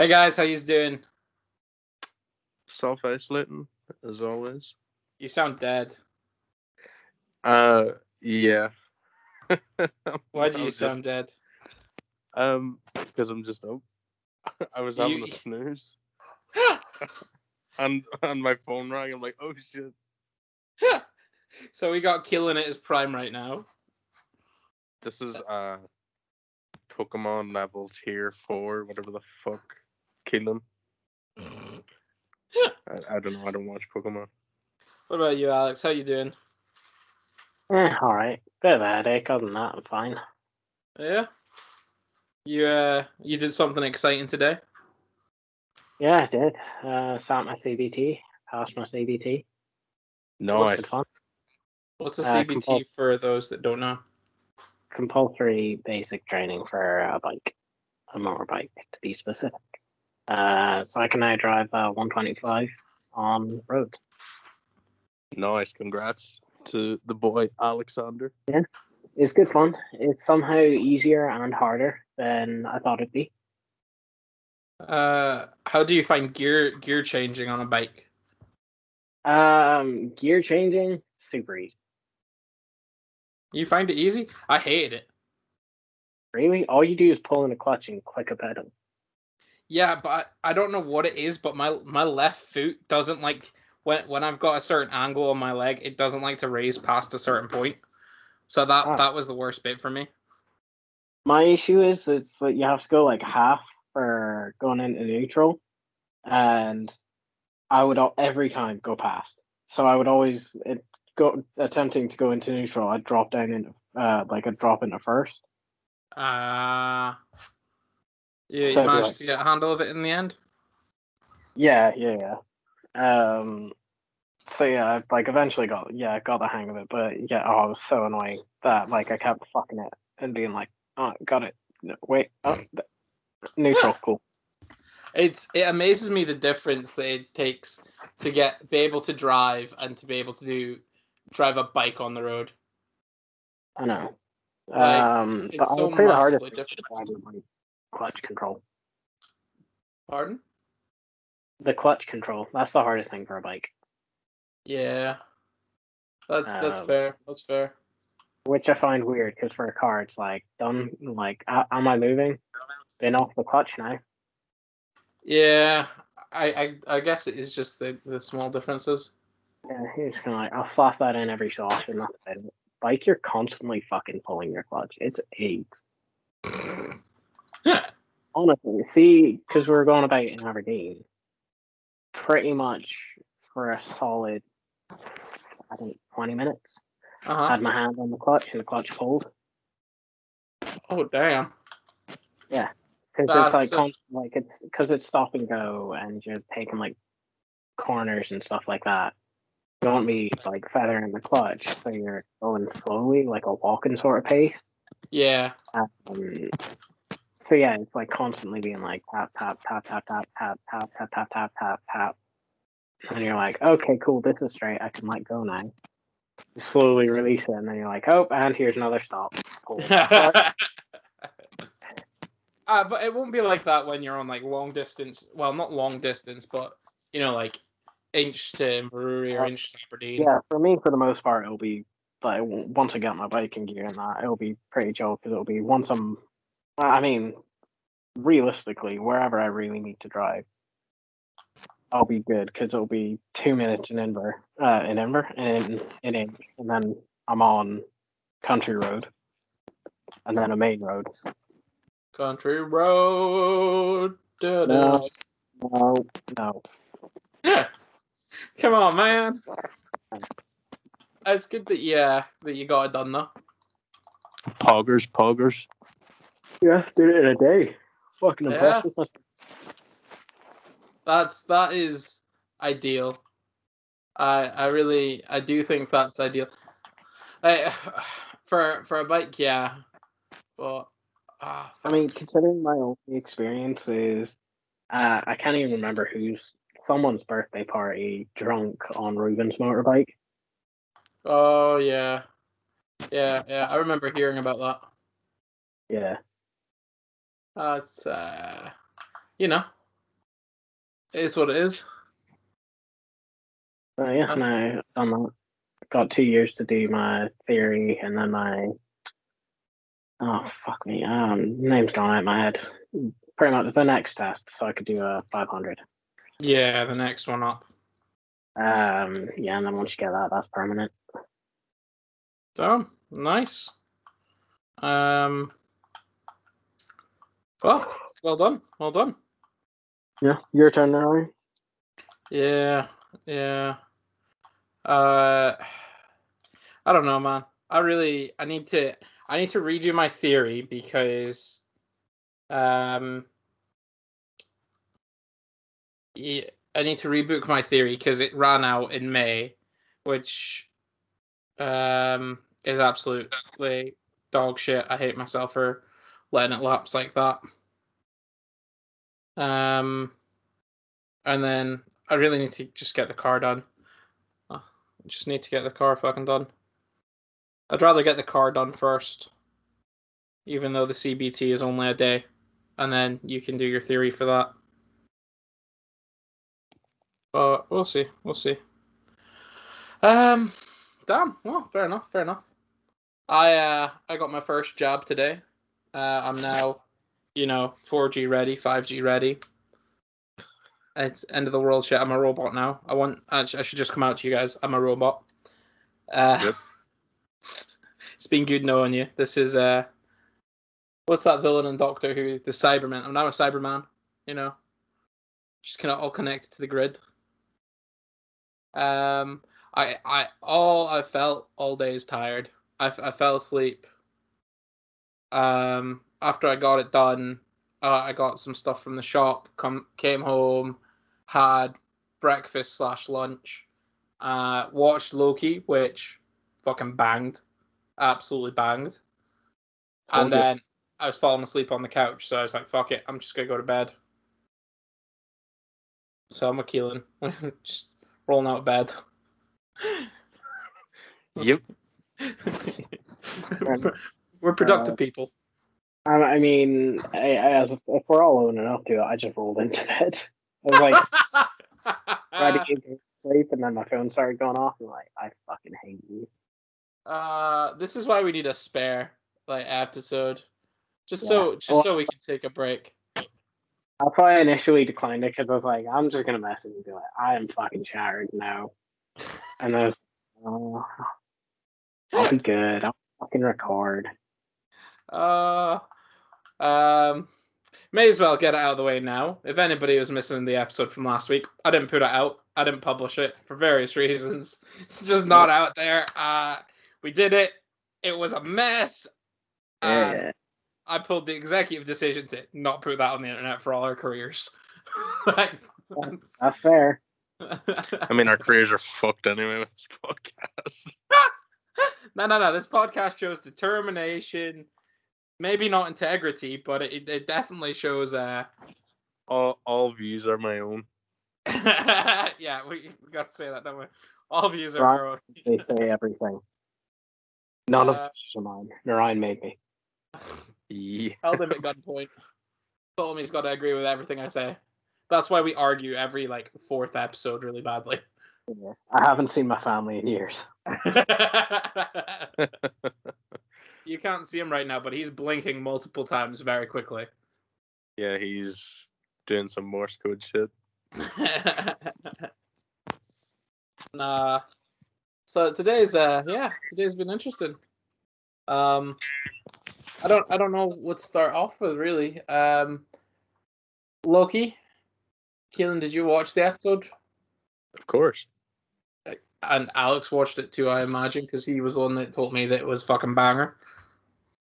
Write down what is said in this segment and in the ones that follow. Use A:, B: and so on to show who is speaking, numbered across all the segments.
A: Hey guys, how you doing?
B: Self isolating as always.
A: You sound dead.
B: Uh, yeah.
A: Why do you
B: was
A: sound dead?
B: Um, because I'm just up. I was having
A: You-
B: a snooze, and and my phone rang. I'm like, oh shit.
A: so we got killing it as prime right now.
B: This is uh, Pokemon level tier four, whatever the fuck, killing. I, I don't know. I don't watch Pokemon.
A: What about you, Alex? How you doing?
C: Eh, all right. Bit of a headache. Other than that, I'm fine.
A: Yeah. You uh, you did something exciting today.
C: Yeah, I did. Uh, sat my CBT. Passed my CBT.
B: Nice.
C: Good fun.
A: What's a
C: Uh,
A: CBT
C: compul-
A: for those that don't know?
C: Compulsory basic training for a bike, a motorbike to be specific. Uh, so I can now drive uh, 125 on road.
B: Nice. Congrats to the boy Alexander.
C: Yeah, It's good fun. It's somehow easier and harder than I thought it'd be.
A: Uh, how do you find gear gear changing on a bike?
C: Um, gear changing, super easy.
A: You find it easy? I hated it.
C: Really, all you do is pull in a clutch and click a pedal.
A: Yeah, but I, I don't know what it is, but my my left foot doesn't like when when I've got a certain angle on my leg, it doesn't like to raise past a certain point. So that
C: Ah.
A: that was the worst bit for me.
C: My issue is it's that you have to go like half for going into neutral, and I would every time go past. So I would always it, go attempting to go into neutral. I'd drop down into uh like I'd drop into first.
A: Uh you,
C: So
A: you managed
C: I.
A: to get a handle of it in the end.
C: Yeah, yeah, yeah. Um. So yeah, I like eventually got yeah got the hang of it, but yeah, oh, it was so annoying that like I kept fucking it and being like, oh, got it. No, wait, oh, neutral, cool.
A: It's it amazes me the difference that it takes to get be able to drive and to be able to do drive a bike on the road.
C: I know.
A: Like,
C: um,
A: it's
C: I
A: so
C: would say the hardest
A: massively different.
C: Clutch control.
A: Pardon?
C: The clutch control. That's the hardest thing for a bike,
A: Yeah. That's that's
C: Um,
A: fair. That's fair.
C: which I find weird because for a car, it's like done. Like, am I moving? Been off the clutch now.
A: Yeah, I, I I guess it is just the, the small differences.
C: Yeah, it's kind of like I'll slap that in every so often. That's about it. Bike, you're constantly fucking pulling your clutch. It's aches. Honestly, see, because we were going about in Aberdeen, pretty much for a solid, I think, 20 minutes.
A: Uh-huh.
C: Had my hand on the clutch, and the clutch pulled.
A: Oh damn. Yeah.
C: Because it's like,
A: a-
C: constant, like it's because it's stop and go, and you're taking like corners and stuff like that. You don't be like feathering the clutch, so you're going slowly, like a walking sort of pace.
A: Yeah.
C: Um, so yeah, it's like constantly being like tap tap tap tap tap tap tap tap tap tap tap tap, and you're like, okay, cool, this is straight. I can let go now. You slowly release it, and then you're like, oh, and here's another stop. Cool.
A: uh, but it won't be like that when you're on like long distance. Well, not long distance, but you know, like Insch to Inverurie or
C: Uh,
A: Insch to Aberdeen.
C: Yeah, for me, for the most part, it'll be like once I get my biking gear and that, it'll be pretty chill because it'll be once I'm. I mean, realistically, wherever I really need to drive, I'll be good because it'll be two minutes in Inver, uh, in Inver, in in Insch, and then I'm on country road, and then a main road.
A: Country road. da, da.
C: No. No, no.
A: Come on, man. It's good that yeah that you got it done though.
B: Poggers, poggers.
C: Yeah, did it in a day. Fucking
A: Yeah.
C: impressive.
A: That's that is ideal. I I really I do think that's ideal. I, for for a bike, yeah, but ah,
C: I mean, considering my only experience is, uh, I can't even remember who's someone's birthday party drunk on Ruben's motorbike.
A: oh yeah, yeah, yeah. I remember hearing about that.
C: Yeah,
A: That's uh, you know, it is what it is.
C: So yeah,
A: Uh,
C: no, done that. Got two years to do my theory and then my oh fuck me, um name's gone out of my head. Pretty much the next test, so I could do a five hundred.
A: Yeah, the next one up.
C: Um yeah, and then once you get that, that's permanent.
A: Damn, nice. Um, fuck, well done, well done.
C: Yeah, your turn now.
A: Yeah, yeah. Uh, I don't know, man. I really, I need to, I need to redo my theory because, um, yeah, I need to rebook my theory because it ran out in May, which, um, is absolutely dog shit. I hate myself for letting it lapse like that. Um, and then I really need to just get the car done. I just need to get the car fucking done. I'd rather get the car done first, even though the CBT is only a day, and then you can do your theory for that. But we'll see. We'll see. Um, damn. Well, fair enough. Fair enough. I uh I got my first job today. Uh, I'm now, you know, 4G ready, 5G ready. It's end of the world shit. I'm a robot now. I want. I, sh- I should just come out to you guys. I'm a robot. Uh,
B: Yep.
A: it's been good knowing you. This is uh, what's that villain in Doctor Who? The Cyberman. I'm now a Cyberman. You know, just kind of all connected to the grid. Um, I I all I felt all day is tired. I, I fell asleep. Um, after I got it done, uh, I got some stuff from the shop. Come came home, had breakfast slash lunch. Uh, watched Loki, which fucking banged, absolutely banged. And
C: Told you.
A: then I was falling asleep on the couch, so I was like, "Fuck it, I'm just gonna go to bed." So I'm a Keelan, just rolling out of bed.
B: Yep.
A: We're productive
C: Uh,
A: people.
C: I, I mean, I, I, if we're all owning up to it, I just rolled into bed. I was like ready to go to sleep, and then my phone started going off. And like, I fucking hate you.
A: Uh, this is why we need a spare like episode, just
C: Yeah.
A: so just
C: Well-
A: so we can take a break.
C: That's why I initially declined it because I was like, I'm just gonna message and be like, I am fucking shattered now. And I was, oh, I'll be good. I'll fucking record.
A: Uh, um, may as well get it out of the way now. If anybody was missing the episode from last week, I didn't put it out. I didn't publish it for various reasons. It's just not out there. Uh, we did it. It was a mess. And
C: Yeah.
A: I pulled the executive decision to not put that on the internet for all our careers. like,
C: That's fair.
B: I mean, our careers are fucked anyway with this podcast.
A: no, no, no. This podcast shows determination. Maybe not integrity, but it, it definitely shows. Uh,
B: All all views are my own.
A: yeah, we, we got to say that, don't we? All views are
C: Right.
A: our own.
C: They say everything. None
A: Uh,
C: of this is mine. Narayan made me.
B: Yeah.
A: Held him at gunpoint. Told him he's got to agree with everything I say. That's why we argue every like fourth episode really badly.
C: Yeah. I haven't seen my family in years.
A: you can't see him right now, but he's blinking multiple times very quickly.
B: yeah, he's doing some Morse code shit.
A: nah. So today's uh yeah, today's been interesting. Um I don't I don't know what to start off with really. Um Loki. Keelan, did you watch the episode?
B: Of course.
A: And Alex watched it too, I imagine, because he was the one that told me that it was fucking banger.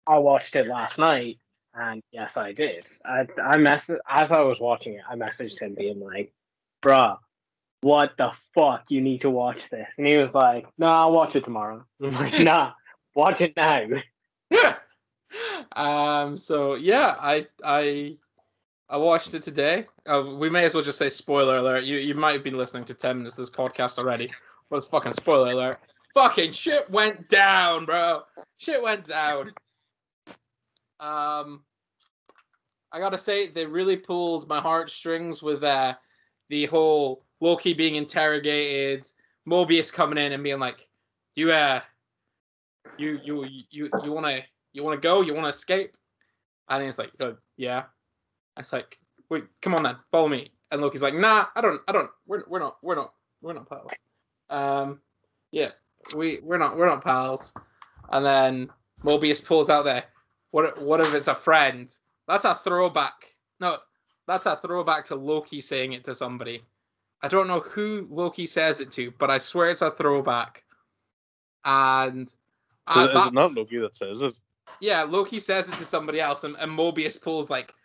C: I watched it last night, and yes, I did. I I mess as I was watching it. I messaged him being like, "Bruh, what the fuck? You need to watch this." And he was like, "No, I'll watch it tomorrow." I'm like, "Nah, watch it now."
A: um so yeah, I I I watched it today. Uh, we may as well just say spoiler alert. You you might have been listening to 10 minutes of this podcast already. But it's fucking spoiler alert. Fucking shit went down, bro. Shit went down. Um I gotta say they really pulled my heartstrings with uh the whole Loki being interrogated, Mobius coming in and being like, "You uh, you you you you wanna you wanna go? You wanna escape?" And he's like, oh, "Yeah." It's like, "Wait, come on then, follow me." And Loki's like, "Nah, I don't, I don't. We're we're not we're not we're not pals." Um, yeah, we we're not we're not pals. And then Mobius pulls out there. What what if it's a friend? That's a throwback. No, that's a throwback to Loki saying it to somebody. I don't know who Loki says it to, but I swear it's a throwback. And
B: Is,
A: uh,
B: it- is
A: that-
B: it not Loki that says it?
A: yeah, Loki says it to somebody else, and, and Mobius pulls like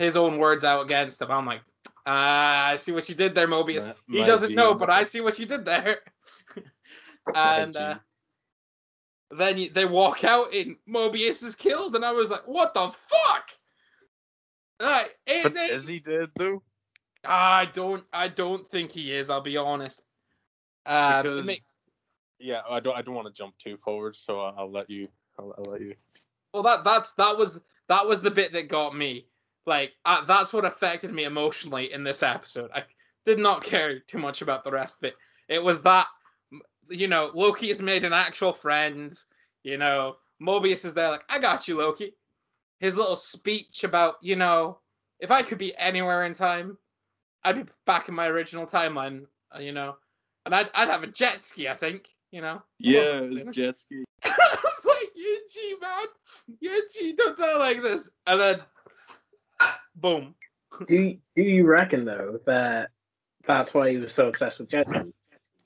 A: his own words out against him. I'm like, ah, I see what you did there, Mobius.
B: My-
A: he
B: my
A: doesn't know, but I see what you did there. and uh, then you, they walk out, and Mobius is killed, and I was like, what the fuck? Right,
B: But
A: they-
B: is he dead though?
A: I don't, I don't think he is. I'll be honest. Um,
B: Because
A: makes,
B: yeah, I don't I don't want to jump too forward, so I'll, I'll let you. I'll, I'll let you.
A: well, that that's that was that was the bit that got me. Like uh, that's what affected me emotionally in this episode. I did not care too much about the rest of it. It was that you know Loki has made an actual friend. You know Mobius is there like I got you, Loki. His little speech about you know if I could be anywhere in time, I'd be back in my original timeline. uh, You know, and I'd I'd have a jet ski. I think you know.
B: Yeah, it's jet ski.
A: I was like, "You G man, you G, don't talk like this." And then, boom.
C: Do you, do you reckon though that that's why he was so obsessed with jet skis?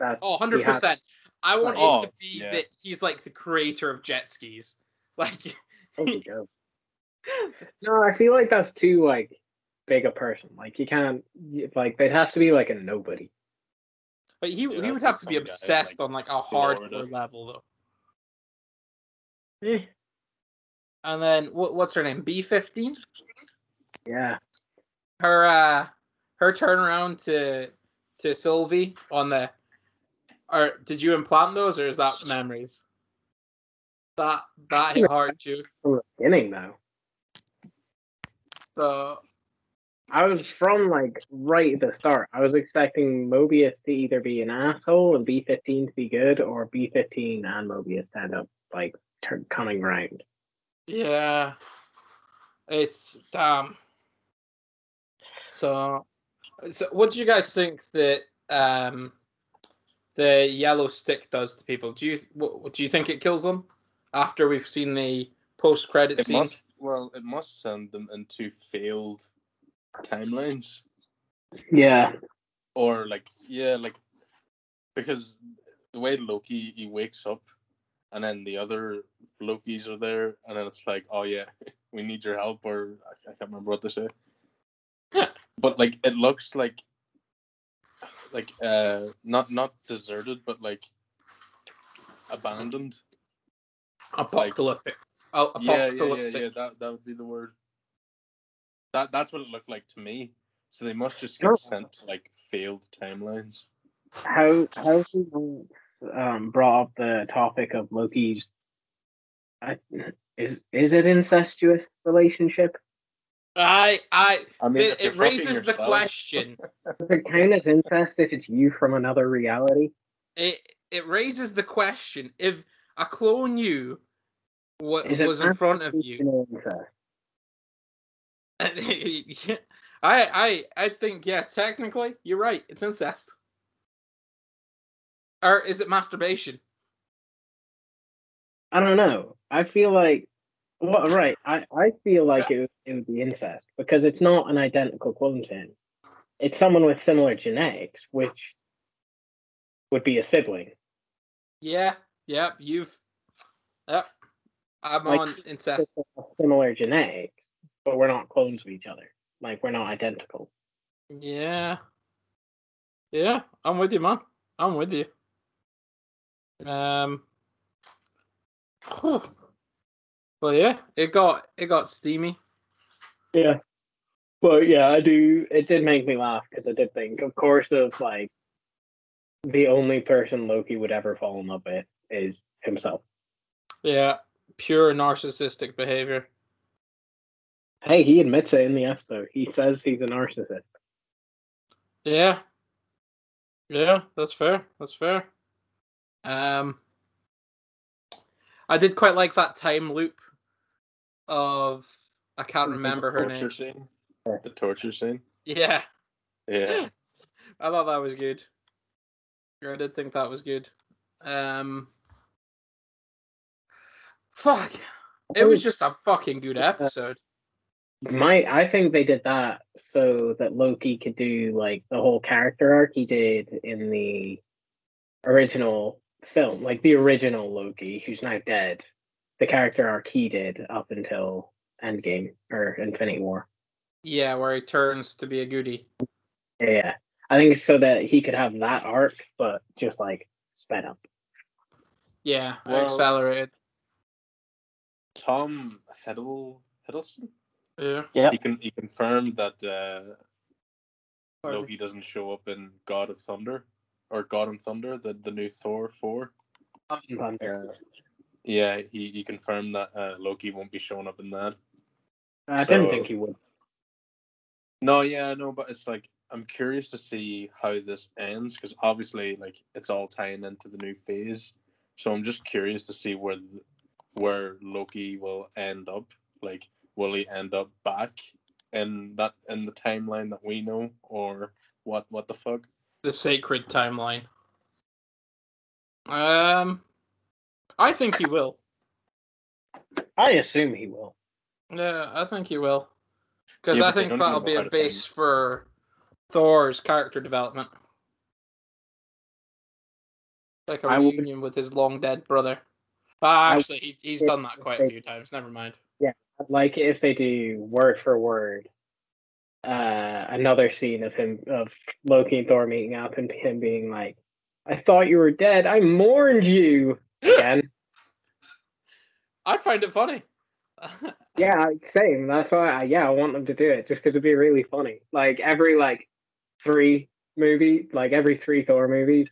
C: That
A: Oh, 100
C: had-
A: percent. I want
B: Oh,
A: it to be
B: yeah.
A: that he's like the creator of jet skis. Like,
C: There you go. No, I feel like that's too like big a person. Like you can't like they'd have to be like a nobody.
A: but he
B: Yeah,
A: he would have to be
B: some guy,
A: obsessed
B: like,
A: on like a
B: Florida.
A: hardcore level though.
C: Eh,
A: And then what what's her name? B fifteen.
C: yeah.
A: Her uh her turnaround to to Sylvie on the. Or did you implant those, or is that memories? That that hit hard too.
C: From the beginning though.
A: So
C: I was from like right at the start. I was expecting Mobius to either be an asshole and B fifteen to be good, or B fifteen and Mobius to end up like turn, coming round.
A: Yeah. It's damn. So so what do you guys think that um the yellow stick does to people? Do you what, do you think it kills them after we've seen the post credit
B: It
A: scene?
B: must well, it must send them into failed timelines,
C: Yeah,
B: or like yeah, like because the way Loki he wakes up, and then the other Lokis are there, and then it's like, oh yeah, we need your help, or I, I can't remember what to say. but like it looks like like uh not not deserted, but like abandoned.
A: Apocalyptic. Oh,
B: Yeah, yeah, yeah,
A: apocalyptic.
B: yeah. That that would be the word. That that's what it looked like to me. So they must just get sent to like failed timelines.
C: how how people um brought up the topic of Loki's I, is is it incestuous relationship?
A: I I
B: I mean,
A: it, it
B: fucking
A: raises the question.
C: Does it count as incest if it's you from another reality?
A: it it raises the question if a clone you what
C: Is
A: was in front of you
C: constitutional incest?
A: I I I think yeah, technically you're right. It's incest. Or is it masturbation?
C: I don't know. I feel like well, right. I, I feel like it, would- it would be incest because it's not an identical clone to. It's someone with similar genetics, which would be a sibling.
A: Yeah, yep, you've Yep. I'm
C: Like,
A: on incest.
C: Similar genetics, but we're not clones of each other. Like we're not identical.
A: Yeah. Yeah, I'm with you, man. I'm with you. Um whew. But yeah, it got it got steamy.
C: Yeah. But yeah, I do. It did make me laugh because I did think, of course, of like the only person Loki would ever fall in love with is himself.
A: Yeah. Pure narcissistic behavior.
C: Hey, he admits it in the episode. He says he's a narcissist.
A: Yeah. Yeah, that's fair. That's fair. Um, I did quite like that time loop of I can't remember her name.
B: scene. The torture scene.
A: Yeah,
B: Yeah.
A: I thought that was good. I did think that was good. Um, fuck, it was just a fucking good episode.
C: My, I think they did that so that Loki could do like the whole character arc he did in the original film, like the original Loki, who's now dead. The character arc he did up until Endgame or Infinity War.
A: Yeah, where he turns to be a goody.
C: Yeah, I think so that he could have that arc, but just like sped up.
A: Yeah,
B: Well-
A: accelerated.
B: Tom Hiddle Hiddleston.
A: Yeah.
C: Yeah.
B: He can he confirmed that uh,
A: Pardon.
B: Loki doesn't show up in God of Thunder or God and Thunder, the, the new Thor four.
C: Thunder.
B: Yeah, he, he confirmed that uh, Loki won't be showing up in that.
C: I didn't think he would.
B: No, yeah, no, but it's like I'm curious to see how this ends because obviously, like, it's all tying into the new phase. So I'm just curious to see where th- where Loki will end up. Like, will he end up back in that in the timeline that we know, or what? What the fuck?
A: The sacred timeline. Um, I think he will.
C: I assume he will.
A: Yeah, I think he will. Because
B: Yeah,
A: I think that'll be a base
B: end.
A: for Thor's character development. Like a
C: I would-
A: reunion with his long dead brother. Ah,
C: I
A: actually, he, he's done that quite a few times. Never mind.
C: Yeah, I'd like it if they do word for word uh, another scene of him of Loki and Thor meeting up and him being like, "I thought you were dead. I mourned you." Again,
A: I'd find it funny.
C: yeah, same. That's why. I, yeah, I want them to do it just because it'd be really funny. Like every like three movie, like every three Thor movies,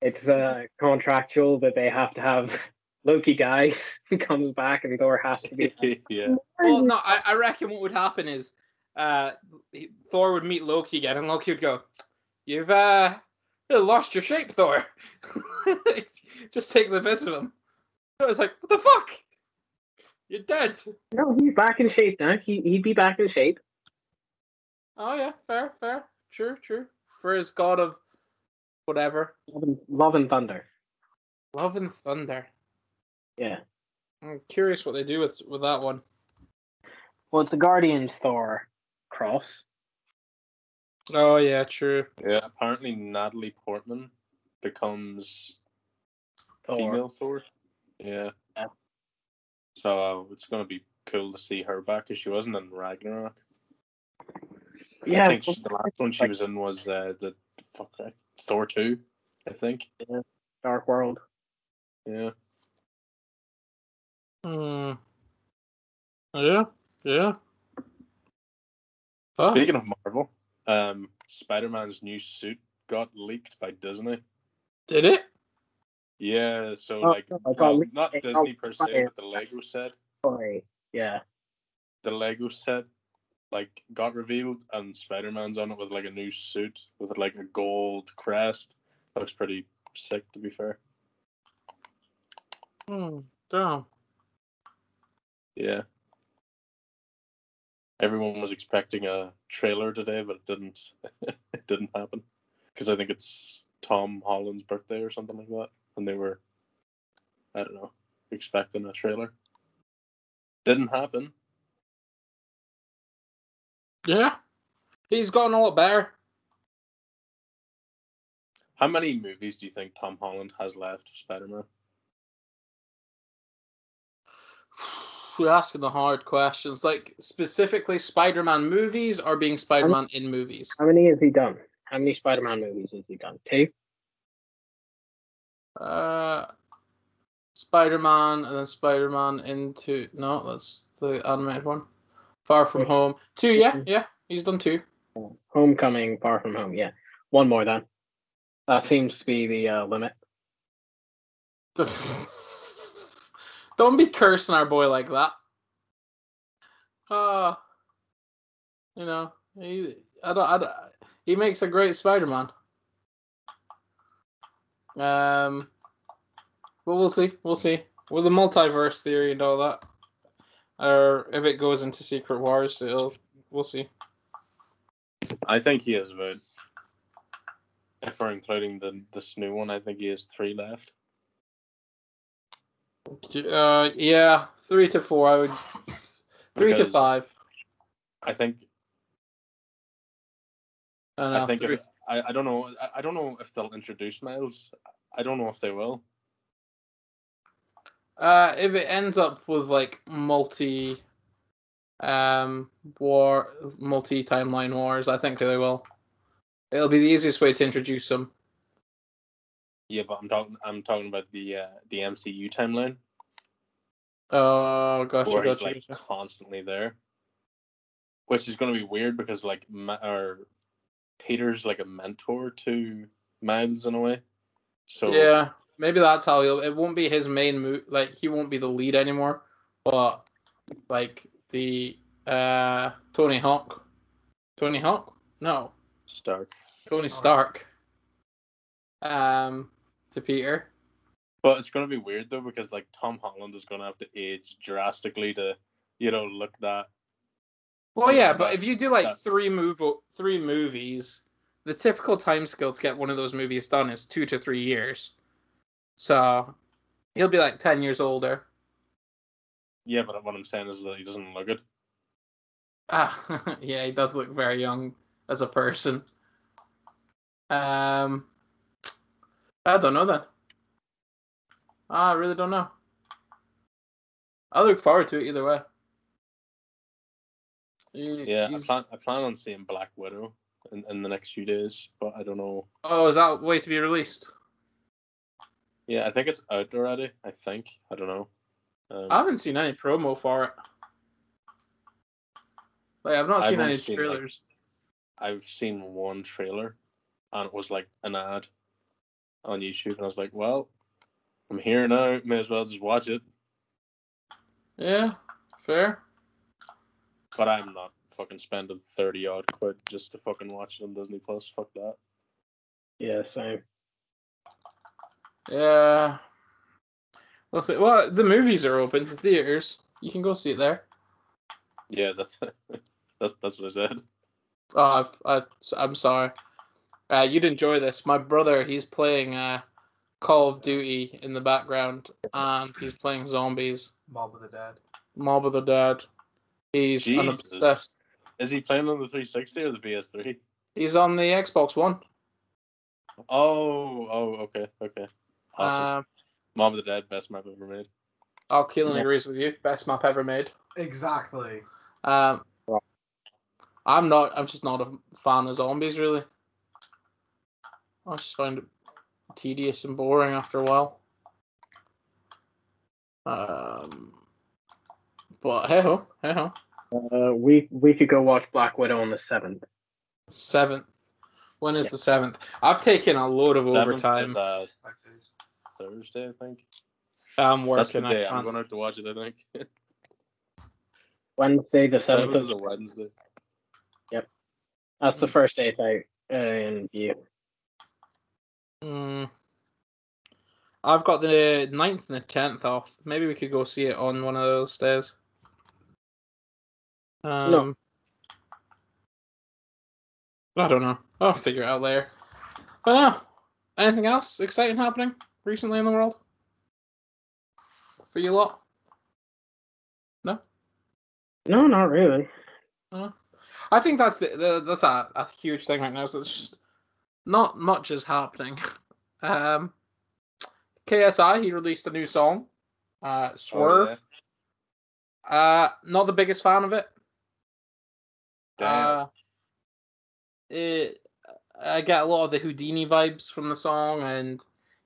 C: it's uh, contractual that they have to have Loki dies, he comes back, and Thor has to be.
B: yeah,
A: well, no, I, I reckon what would happen is uh, Thor would meet Loki again, and Loki would go, "You've uh, you lost your shape, Thor." Just take the piss of him. I was like, "What the fuck? You're dead."
C: No, he's back in shape now. He he'd be back in shape.
A: Oh yeah, fair, fair, true, true. For his god of whatever,
C: Love and, Love and Thunder.
A: love and thunder.
C: Yeah.
A: I'm curious what they do with with that one.
C: Well, it's the Guardians Thor cross.
A: Oh yeah, true.
B: yeah. Apparently, Natalie Portman becomes
C: Thor.
B: female Thor. Yeah.
C: Yeah.
B: So uh, it's gonna be cool to see her back because she wasn't in Ragnarok.
C: Yeah,
B: I think she, the last one she was in was uh, the fuck uh, Thor two. I think. Yeah.
C: Dark World.
B: Yeah.
A: Hmm. Yeah, yeah. Fuck.
B: Speaking of Marvel, um, Spider Man's new suit got leaked by Disney.
A: Did it?
B: Yeah, so
C: Oh,
B: like
C: no,
B: well,
C: leaked
B: not
C: by
B: Disney per se, but the Lego set.
C: Sorry. Yeah.
B: The Lego set like got revealed and Spider Man's on it with like a new suit with like a gold crest. Looks pretty sick to be fair.
A: Hmm. Damn.
B: Yeah. Everyone was expecting a trailer today, but it didn't. it didn't happen because I think it's Tom Holland's birthday or something like that, and they were, I don't know, expecting a trailer. Didn't happen.
A: Yeah. He's gotten a lot better.
B: How many movies do you think Tom Holland has left of Spider Man?
A: We're asking the hard questions, like specifically Spider-Man movies or being Spider-Man in movies.
C: How many has he done? How many Spider-Man movies has he done? Two.
A: Uh, Spider-Man and then Spider-Man into no, that's the animated one. Far From. Home. Two, yeah, yeah. He's done two.
C: Homecoming, Far From Home. Yeah. One more then. That seems to be the uh, limit.
A: Don't be cursing our boy like that. Uh, you know, He, I don't, I don't, he makes a great Spider-Man. Um, but we'll see. We'll see. With the multiverse theory and all that, or if it goes into Secret Wars, it'll. We'll see.
B: I think he has about. If we're including the this new one, I think he has three left.
A: Uh, yeah, three to four. I would. Three to five.
B: I think
A: I, know,
B: I think
A: three-
B: if, I, I don't know I, I don't know if they'll introduce Miles. I don't know if they will.
A: Uh, if it ends up with like multi, um, war, multi timeline wars, I think they will. It'll be the easiest way to introduce them.
B: Yeah, but I'm talking I'm talking about the uh, the MCU timeline
A: Oh, gosh,
B: where he's like
A: gotcha.
B: constantly there, which is going to be weird because like or Peter's like a mentor to Miles in a way. So
A: Yeah, maybe that's how he'll. It won't be his main move. Like he won't be the lead anymore, but like the uh Tony Hawk, Tony Hawk, no,
B: Stark.
A: Tony
D: Stark.
A: Stark. Um, to Peter.
B: But it's going to be weird though because like Tom Holland is going to have to age drastically to you know look that.
A: Well, yeah, but if you do like three move three movies, the typical time scale to get one of those movies done is two to three years. So he'll be like ten years older.
B: Yeah, but what I'm saying is that he doesn't look good.
A: Ah, yeah, he does look very young as a person. Um, I don't know then. I really don't know. I look forward to it either way. He-
B: Yeah, I plan I plan on seeing Black Widow in, in the next few days, but I don't know.
A: Oh, is that way to be released?
B: Yeah, I think it's out already. I think I don't know. Um,
A: I haven't seen any promo for it. Like I've not seen any
B: seen, like,
A: trailers.
B: I've seen one trailer, and it was like an ad on YouTube, and I was like, "Well, I'm here now. May as well just watch it."
A: Yeah, fair.
B: But I'm not fucking spending thirty odd quid just to fucking watch it on Disney Plus. Fuck that.
C: Yeah, same.
A: Yeah. Well, see, well, the movies are open. The theaters. You can go see it there.
B: Yeah, that's that's that's what I said.
A: Oh, I've, I, I'm sorry. Uh, you'd enjoy this. My brother, he's playing uh, Call of Duty in the background, and he's playing zombies.
D: Mob of the Dead.
A: Mob of the Dead. He's an obsessed.
B: Is he playing on the 360 or the PS3?
A: He's on the Xbox One.
B: Oh, oh, okay, okay. Awesome.
A: Um,
B: Mob of the Dead, best map ever made.
A: Oh, Keelan
C: Yeah.
A: agrees with you. Best map ever made.
D: Exactly.
A: Um, I'm not. I'm just not a fan of zombies, really. I just find it tedious and boring after a while. Um, but hey ho, hey ho.
C: Uh, we we could go watch Black Widow on the seventh.
A: Seventh. When is
C: Yeah.
A: the seventh? I've taken a load of
B: Seventh
A: overtime.
B: is, uh, Thursday, I think.
A: I'm
B: That's the
A: working. I
B: day I'm going to have to watch it, I think.
C: Wednesday the
B: Seventh
C: seventh.
B: is a Wednesday.
C: Yep, that's the first day it's out uh, in Vue.
A: Mm. I've got the 9th and the 10th off. Maybe we could go see it on one of those days. Um, I don't know. I'll figure it out later. But no. Anything else exciting happening recently in the world? For you lot?
C: No, No, not really.
A: I think that's the, the that's a, a huge thing right now. So it's just not much is happening. Um, KSI he released a new song, uh, Swerve.
B: Oh,
A: Uh, not the biggest fan of it.
B: Damn.
A: Uh, it, I get a lot of the Houdini vibes from the song, and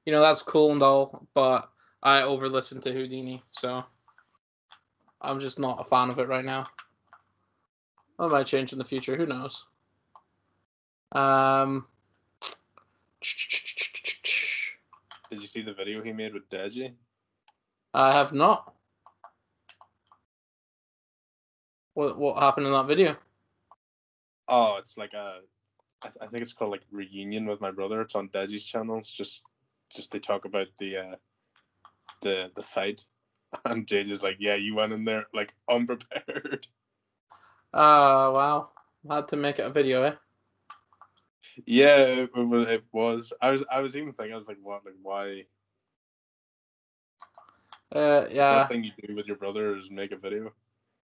A: you know that's cool and all, but I over listen to Houdini, so I'm just not a fan of it right now. That might change in the future. Who knows? Um.
B: Did you see the video he made with Deji?
A: I have not. What what happened in that video?
B: Oh, it's like a. I, th- I think it's called like reunion with my brother. It's on Deji's channel. It's just, just they talk about the, uh, the the fight, and JJ's like, yeah, you went in there like unprepared.
A: Oh wow. Had to make it a video, eh?
B: Yeah, it, it was. I was. I was even thinking. I was like, what? Like, why?
A: Uh yeah.
B: First thing you do with your brother is make a video,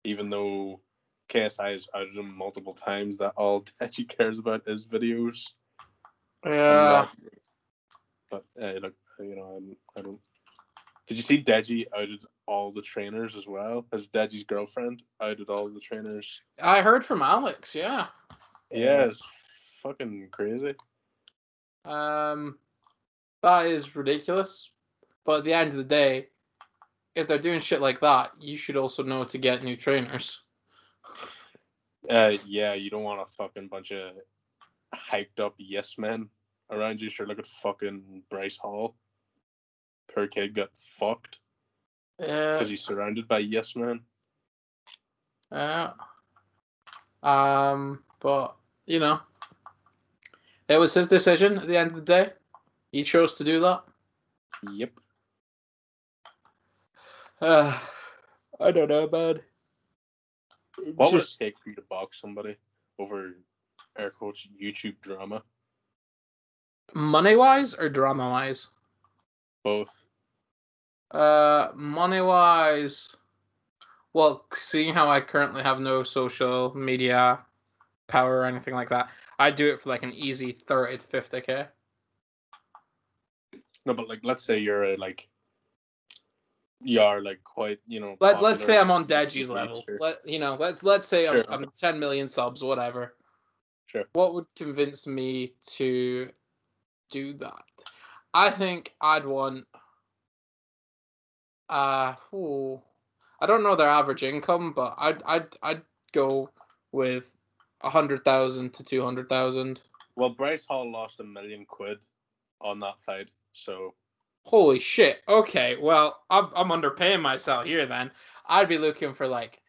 B: even though KSI has outed him multiple times that all Deji cares about is videos.
A: Yeah.
B: that- But uh, look, you know, I'm, I don't. Did you see Deji outed all the trainers as well? As Deji's girlfriend outed all the trainers.
A: I heard from Alex, yeah.
B: Yeah, it's fucking crazy.
A: Um, that is ridiculous. But at the end of the day, if they're doing shit like that, you should also know to get new trainers.
B: Uh, yeah, you don't want a fucking bunch of hyped up yes men around you. Sure, look at fucking Bryce Hall. Poor kid got fucked
A: Yeah.
B: because he's surrounded by yes men.
A: Yeah. Um, but you know, it was his decision at the end of the day. He chose to do that.
B: Yep.
A: Uh, I don't know, man.
B: What would it take for you to box somebody over air quotes YouTube drama?
A: money wise or drama wise?
B: Both.
A: Uh, money wise, well, seeing how I currently have no social media power or anything like that, I'd do it for like an easy thirty to fifty k.
B: No, but like, let's say you're a, like, you are like quite, you know.
A: Let Let's say I'm on Deji's level. Let you know. Let's let's say
B: Sure.
A: I'm, I'm ten million subs, whatever.
B: Sure.
A: What would convince me to do that? I think I'd want. Uh, ooh, I don't know their average income, but I'd I'd I'd go with a hundred thousand to two hundred thousand.
B: Well, Bryce Hall lost a million quid on that fight, so
A: Holy shit. Okay, well, I'm I'm underpaying myself here then. I'd be looking for like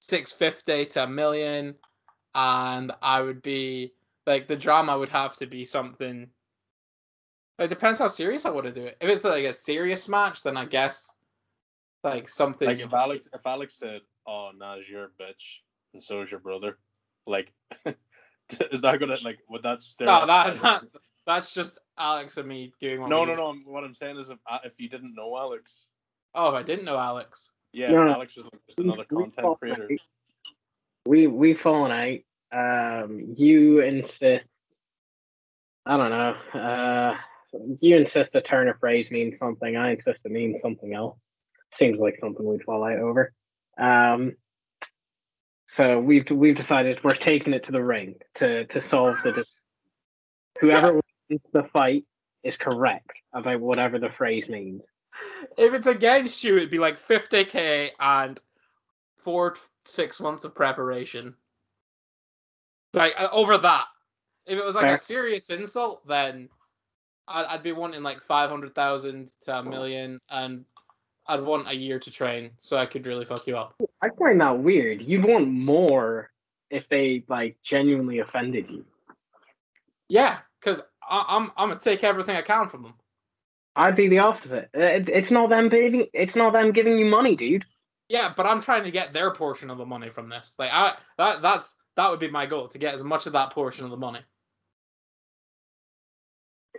A: 650 to a million and I would be like the drama would have to be something it depends how serious I want to do it. If it's like a serious match, then I guess like something
B: like if Alex if Alex said, "Oh, Naj, you're a bitch," and so is your brother, like, is that gonna like would that stir?
A: No, that, that that's just Alex and me doing what
B: no,
A: we
B: no,
A: do.
B: no. What I'm saying is, if if you didn't know Alex,
A: Oh, if I didn't know Alex.
B: yeah,
C: No, no.
B: Alex was just another
C: We- we
B: content
C: fallen
B: creator.
C: out. We we fallen out. Um, you insist. I don't know. Uh, you insist a turn of phrase means something. I insist it means something else. Seems like something we'd fall out over. Um, so we've we've decided we're taking it to the ring to to solve the dis- whoever wins the fight is correct about whatever the phrase means.
A: If it's against you, it'd be like 50k and four six months of preparation. Like uh, over that. If it was like
C: Fair.
A: a serious insult, then I'd, I'd be wanting like 500,000 to a million, and I'd want a year to train so I could really fuck you up.
C: I find that weird. You'd want more if they like genuinely offended you.
A: Yeah, because I'm I'm gonna take everything I can from them.
C: I'd be the opposite. Uh, it, it's not them paying. It's not them giving you money, dude.
A: Yeah, but I'm trying to get their portion of the money from this. Like I that that's that would be my goal to get as much of that portion of the money.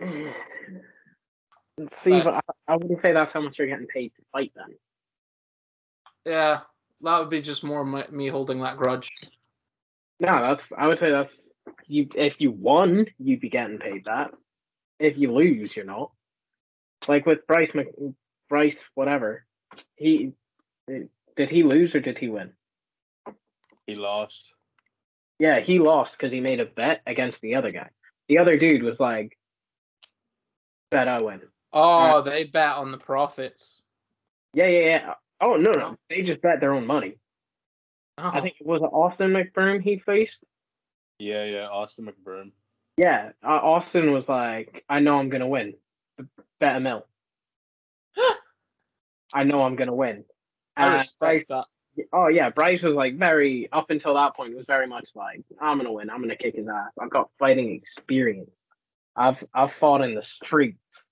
C: See,
A: But-
C: but I, I wouldn't say that's how much you're getting paid to fight then.
A: Yeah, that would be just more my, me holding that grudge.
C: No, that's. I would say that's. You if you won, you'd be getting paid that. If you lose, you're not. Like with Bryce, Mc, Bryce, whatever. He did he lose or did he win?
B: He lost.
C: Yeah, he lost because he made a bet against the other guy. The other dude was like, "Bet I win."
A: Oh, uh, they bet on the profits.
C: Yeah, yeah, yeah. Oh no, no, they just bet their own money.
A: Oh,
C: I think it was Austin McBroom he faced.
B: Yeah, yeah. Austin McBroom.
C: Yeah, uh, Austin was like, "I know I'm gonna win. Bet a mil. I know I'm gonna win."
A: I
C: And
A: respect that.
C: oh yeah, Bryce was like very up until that point it was very much like I'm gonna win, I'm gonna kick his ass. I've got fighting experience. I've I've fought in the streets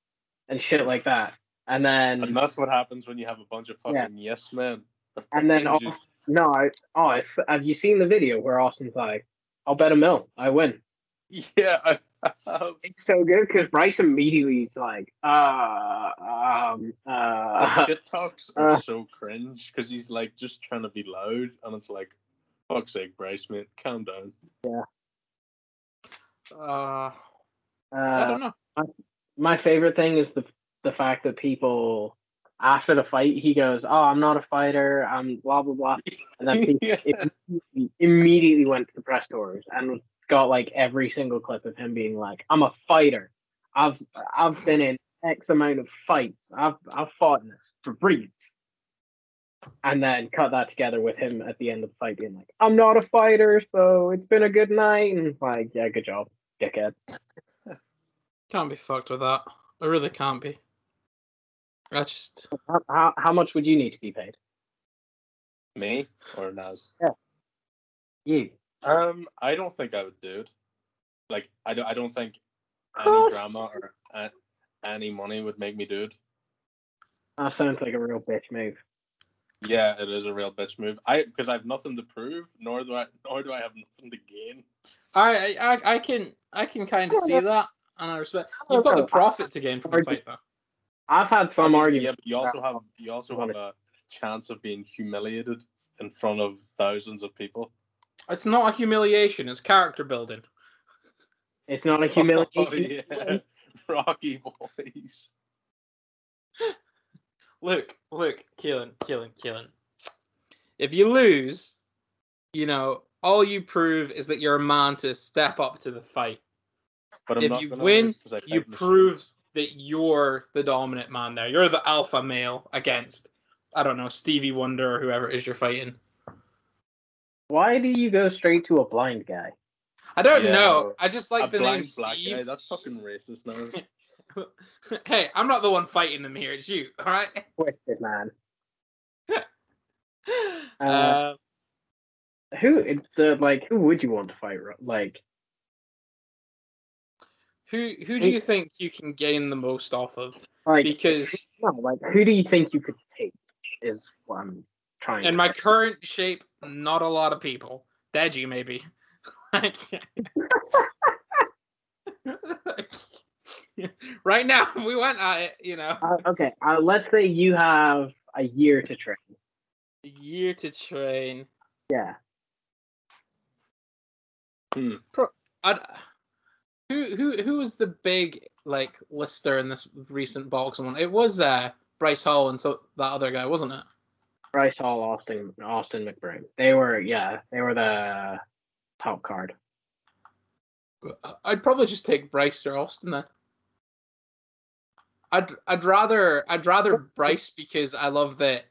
C: and shit like that. And then
B: And that's what happens when you have a bunch of fucking
C: Yeah.
B: yes men.
C: and then
B: Behind
C: no, I, oh, I, have you seen the video where Austin's like, "I'll bet a mil, I win."
B: yeah,
C: It's so good because Bryce immediately is like, uh, um,
B: the
C: uh,
B: shit talks are
C: uh.
B: so cringe because he's like just trying to be loud, and it's like, fuck's sake, Bryce, man, calm down. Yeah.
A: Uh, I
C: uh,
A: don't know.
C: my favorite thing is the the fact that people after the fight he goes, "Oh, I'm not a fighter. I'm blah blah blah," and then people
B: Yeah.
C: immediately, immediately went to the press tours and got like every single clip of him being like, "I'm a fighter. I've I've been in X amount of fights. I've I've fought in the streets." And then cut that together with him at the end of the fight being like, "I'm not a fighter, so it's been a good night." And like, yeah, good job, dickhead.
A: Can't be fucked with that. I really can't be. I just
C: How, how, how much would you need to be paid?
B: Me or Naz?
C: You.
B: Um, I don't think I would do it. Like, I don't. I don't think any drama or a, any money would make me do it.
C: That sounds like a real bitch move.
B: Yeah, it is a real bitch move. I because I have nothing to prove, nor do I, nor do I have nothing to gain.
A: I I I can I can kind of see that, and I respect. You've got the profit to gain from the
C: Argue-
A: fight, though.
C: I've had some
B: I mean,
C: arguments.
B: Yeah, but you also
C: about-
B: have you also have a chance of being humiliated in front of thousands of people.
A: It's not a humiliation. It's character building.
C: It's not a humiliation.
B: Oh, yeah. Rocky boys.
A: Look, look, Keelan, Keelan, Keelan. If you lose, you know, all you prove is that you're a man to step up to the fight.
B: But I'm
A: If
B: not
A: you win,
B: lose 'cause I fight
A: you prove
B: streets.
A: That you're the dominant man there. You're the alpha male against, I don't know, Stevie Wonder or whoever it is you're fighting.
C: Why do you go straight to a blind guy?
A: I don't
B: Yeah,
A: know. I just like
B: a
A: the name
B: blind black guy. That's fucking racist now.
A: hey, I'm not the one fighting him here. It's you, all right?
C: Twisted man. Uh,
A: Uh,
C: Who? It's the like. Who would you want to fight? Like,
A: who who do you think you can gain the most off of?
C: like
A: Because
C: no, like who do you think you could take? Is what I'm trying.
A: in my
C: say.
A: current shape, not a lot of people. Deji maybe. Right now, we went at it, you know,
C: Uh, okay, uh, let's say you have a year to train.
A: a year to train.
C: Yeah. Hmm.
A: I'd, who who who was the big like lister in this recent boxing one? It was uh Bryce Hall and so that other guy, wasn't it?
C: Bryce Hall, Austin, Austin McBride. They were, yeah, they were the top card.
A: I'd probably just take Bryce or Austin then. I'd I'd rather I'd rather Bryce because I love that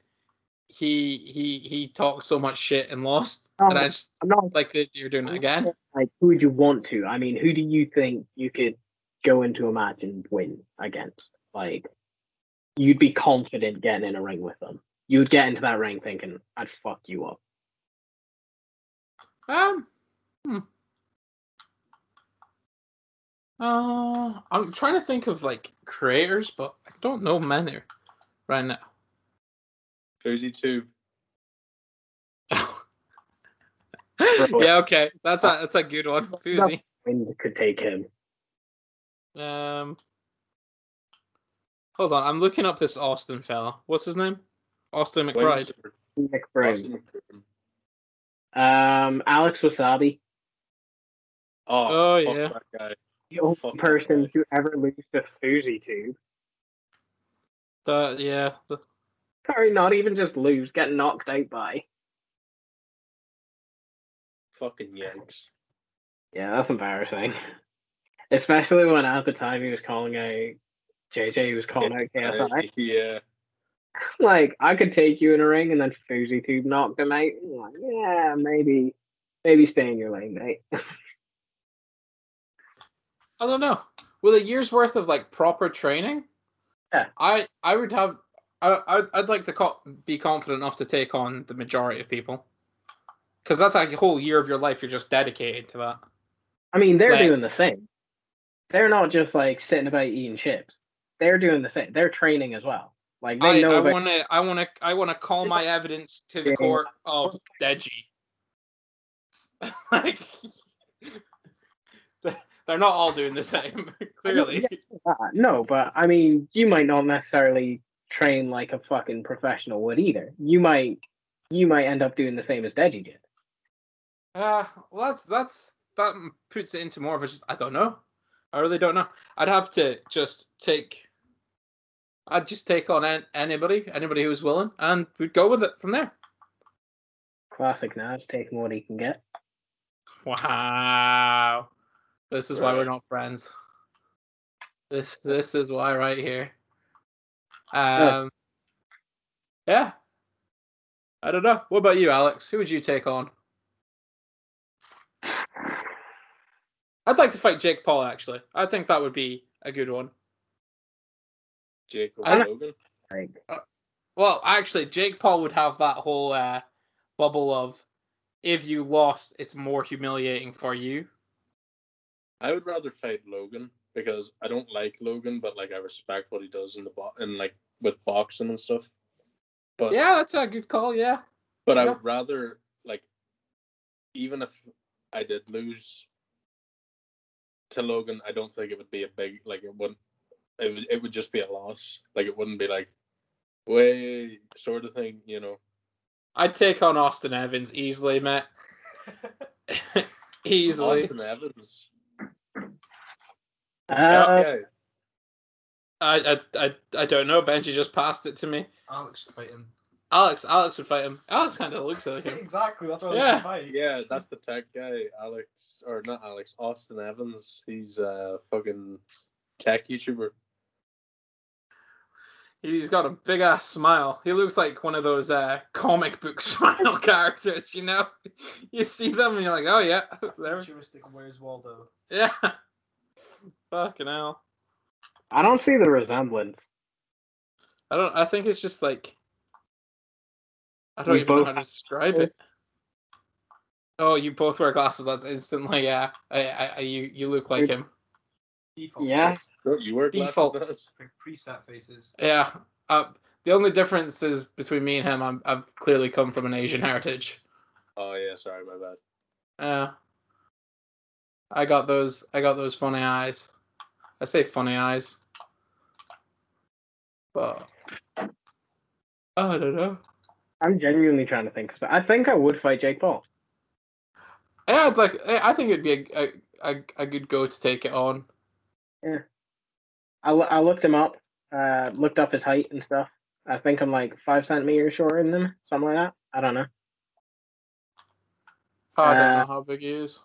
A: he he he talked so much shit and lost that I just
C: I'm not
A: like you're doing it again.
C: like who would you want to? I mean, who do you think you could go into a match and win against? Like, you'd be confident getting in a ring with them. You'd get into that ring thinking, "I'd fuck you up."
A: Um, hmm. Uh, I'm trying to think of like creators, but I don't know many right now.
B: Cozy Tube.
A: yeah, okay, that's a that's a good one, Fousey.
C: And could take him.
A: Um, hold on, I'm looking up this Austin fella. What's his name? Austin McBride.
C: Nick Brown.
B: Austin McBride.
C: Um, Alex Wassabi,
B: Oh,
A: Oh,
B: fuck
A: yeah.
B: that guy.
C: the only
B: Fuck
C: person
B: guy.
C: to ever lose to FouseyTube.
A: The, yeah, the,
C: Sorry, not even just lose, get knocked out by.
B: Fucking Yanks.
C: Yeah, that's embarrassing. Especially when at the time he was calling out JJ, he was calling out KSI.
B: Yeah.
C: Like, I could take you in a ring and then FouseyTube knocked him out. Like, yeah, maybe, maybe stay in your lane, mate.
A: I don't know. With a year's worth of like proper training,
C: Yeah.
A: I I would have I, I'd, I'd like to co- be confident enough to take on the majority of people. Because that's like a whole year of your life you're just dedicated to that.
C: I mean, they're
A: Like-
C: doing the same. They're not just like sitting about eating chips. They're doing the same. They're training as well. Like they
A: I,
C: know
A: I want to I want to I want to call my evidence to the court of Deji. like they're not all doing the same clearly.
C: Uh, no, but I mean, you might not necessarily train like a fucking professional would either. You might, you might end up doing the same as Deji did.
A: Uh, well, that's that's that puts it into more of a just I don't know. I really don't know. I'd have to just take. I'd just take on an, anybody, anybody who's willing, and we'd go with it from there.
C: Classic Naj taking what he can get.
A: Wow, this is why we're not friends. This this is why right here. Um, yeah. I don't know. What about you, Alex? Who would you take on? I'd like to fight Jake Paul. Actually, I think that would be a good one.
B: Jake
A: I
B: Logan.
C: Like,
A: Well, actually, Jake Paul would have that whole uh, bubble of if you lost, it's more humiliating for you.
B: I would rather fight Logan because I don't like Logan, but like I respect what he does in the bo- and like with boxing and stuff. But
A: Yeah, that's a good call. Yeah.
B: but I would rather like even if I did lose to Logan, I don't think it would be a big like it wouldn't it would it would just be a loss. Like it wouldn't be like way sort of thing, you know.
A: I'd take on Austin Evans easily, Matt. easily.
B: Austin Evans.
C: Uh,
B: okay.
A: I, I I I don't know. Benji just passed it to me.
D: Alex should fight him.
A: Alex Alex would fight him. Alex kind of looks like him.
D: exactly, that's why they
A: Yeah.
D: should fight.
B: Yeah, that's the tech guy, Alex or not Alex, Austin Evans. He's a fucking tech YouTuber.
A: He's got a big ass smile. He looks like one of those uh, comic book smile characters. You know, you see them and you're like, oh yeah, there.
D: Futuristic Where's Waldo?
A: Yeah. Fucking hell.
C: I don't see the resemblance.
A: I don't. I think it's just like. I don't
C: We
A: even know how to describe it. Oh, you both wear glasses. That's instantly. Yeah, I, I, I, you you look like
C: We-
A: him.
D: Default
C: Yeah.
D: face,
B: Don't you wear glasses?
A: Default.
B: Dennis?
D: like preset faces.
A: Yeah. Uh, the only difference is between me and him. I'm, I've clearly come from an Asian heritage.
B: Oh yeah, sorry, my bad.
A: Yeah. I got those. I got those funny eyes. I say funny eyes, but I don't know.
C: I'm genuinely trying to think. I think I would fight Jake Paul.
A: Yeah, I'd like. I think it'd be a, a, a, a good go to take it on.
C: Yeah, I, I looked him up, uh, looked up his height and stuff. I think I'm like five centimeters shorter than him, something like that. I don't know.
A: I don't
C: Uh,
A: know how big he is.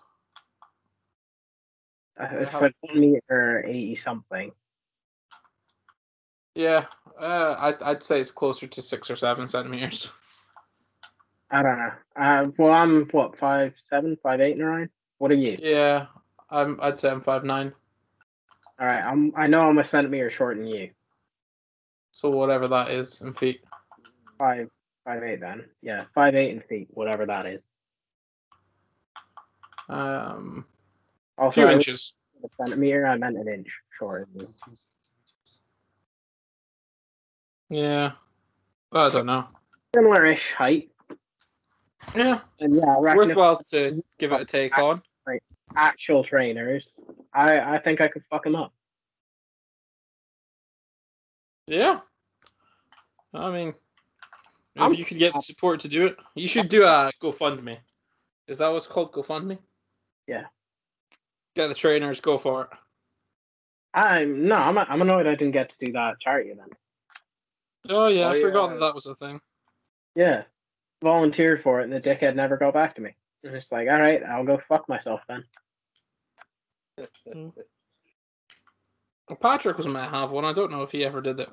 C: Uh, It's
A: how-
C: like one meter eighty something.
A: Yeah, uh, I'd I'd say it's closer to six or seven centimeters.
C: I don't know. Uh, well, I'm what five seven, five eight, Narayan. What are you?
A: Yeah, I'm. I'd say I'm five nine.
C: All right, I'm. I know I'm a centimeter shorter than you.
A: So whatever that is in feet.
C: Five, five eight then. Yeah, five eight in feet, whatever that is.
A: Um,
C: Also, I
A: inches.
C: a centimeter. I meant an inch you.
A: Yeah, I don't know.
C: Similar-ish height,
A: Yeah,
C: and yeah, if
A: worthwhile to give it a take on.
C: Like actual trainers, I I think I could fuck him up.
A: Yeah. I mean, if
C: I'm-
A: you could get the support to do it, you should do a GoFundMe. Is that what's called GoFundMe?
C: Yeah.
A: Get the trainers, go for it.
C: I'm no, I'm I'm annoyed I didn't get to do that charity event.
A: Oh yeah,
B: Oh,
A: I forgot
B: yeah.
A: that that was a thing.
C: Yeah, volunteered for it, and the dickhead never got back to me. And it's like, all right, I'll go fuck myself then.
A: Well, Patrick was meant to have one. I don't know if he ever did it.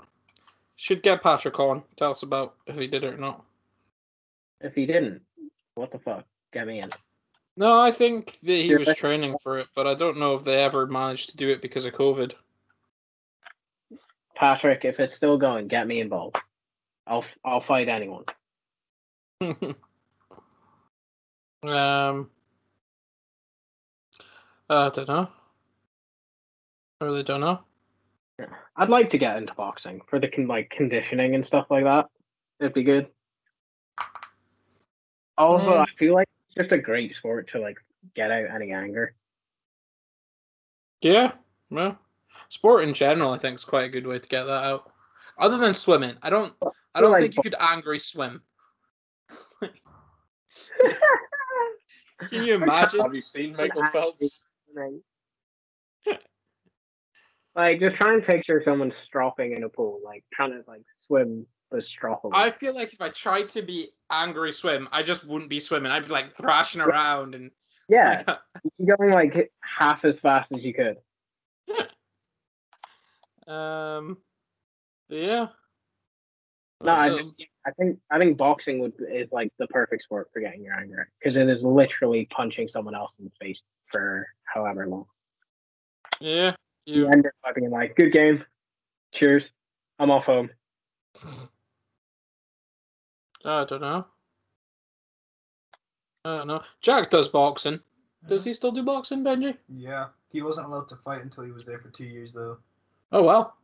A: Should get Patrick on. Tell us about if he did it or not.
C: If he didn't, what the fuck? Get me in.
A: No, I think that he was training for it, but I don't know if they ever managed to do it because of COVID.
C: Patrick, if it's still going, get me involved. I'll I'll fight anyone.
A: um, I don't know. I really don't know.
C: I'd like to get into boxing for the con- like conditioning and stuff like that. It'd be good. Also,
A: Mm.
C: I feel like just a great sport to like get out any anger.
A: Yeah, well, sport in general, I think, is quite a good way to get that out. Other than swimming, I don't. I don't
C: like
A: think you could angry swim. Can you imagine?
B: Have you seen Michael Phelps?
C: like, just try and picture someone stropping in a pool, like trying to like swim strop.
A: I feel like if I tried to be angry swim, I just wouldn't be swimming. I'd be like thrashing around and
C: yeah, you're going like half as fast as you could.
A: um, yeah.
C: No, I,
A: Um,
C: just, I think I think boxing would is like the perfect sport for getting your anger because it is literally punching someone else in the face for however long.
A: yeah.
C: You
A: You.
C: end up being like, "Good game, cheers, I'm off home."
A: I don't know. I don't know. Jack does boxing. Does he still do boxing, Benji?
D: Yeah. He wasn't allowed to fight until he was there for two years, though.
A: Oh well.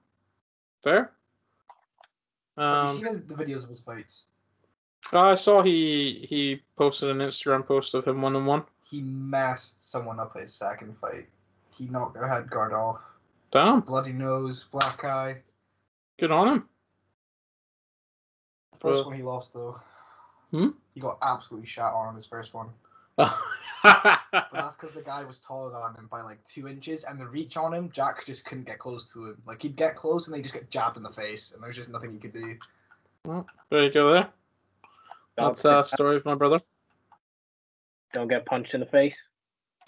A: Fair.
D: Have you
A: Um,
D: seen the videos of his fights?
A: I saw he he posted an Instagram post of him one on one.
D: He masked someone up at his second fight. He knocked their head guard off.
A: Damn,
D: Bloody nose, black eye.
A: good on him.
D: First
A: Well-
D: one he lost, though.
A: Hmm?
D: He got absolutely shot on his first one. But that's because the guy was taller than him by like two inches, and the reach on him, Jack just couldn't get close to him. Like he'd get close, and they just get jabbed in the face, and there's just nothing he could do.
A: there you go. There. That's a story of my brother.
C: Don't get punched in the face.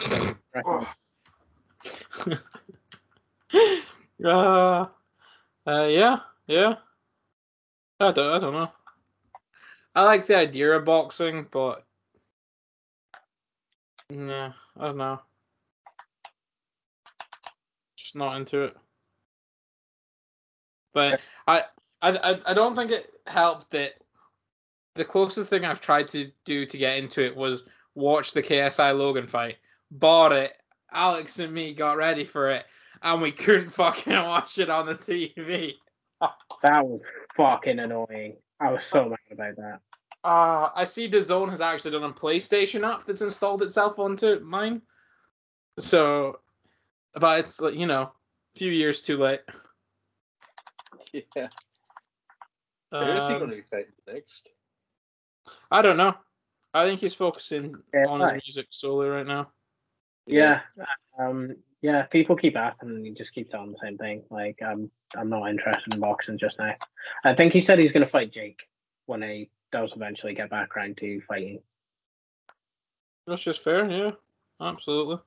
A: uh, uh, yeah, yeah. I don't, I don't know. I like the idea of boxing, but yeah, I don't know. Just not into it. But I, I, I, I don't think it helped that the closest thing I've tried to do to get into it was watch the KSI Logan fight. Bought it. Alex and me got ready for it, and we couldn't fucking watch it on the TV.
C: That was fucking annoying. I was so mad about that.
A: Uh, I see DAZN has actually done a PlayStation app that's installed itself onto mine. So, but it's like you know, a few years too late.
B: Yeah. Where is he
A: Um,
B: going to be fighting next?
A: I don't know. I think he's focusing
C: Yeah,
A: on his music solely right now.
C: Yeah. Um. Yeah. People keep asking, and he just keeps telling the same thing. Like, I'm, I'm not interested in boxing just now. I think he said he's going to fight Jake when he does eventually get back around to fighting
A: That's just fair, yeah. Absolutely.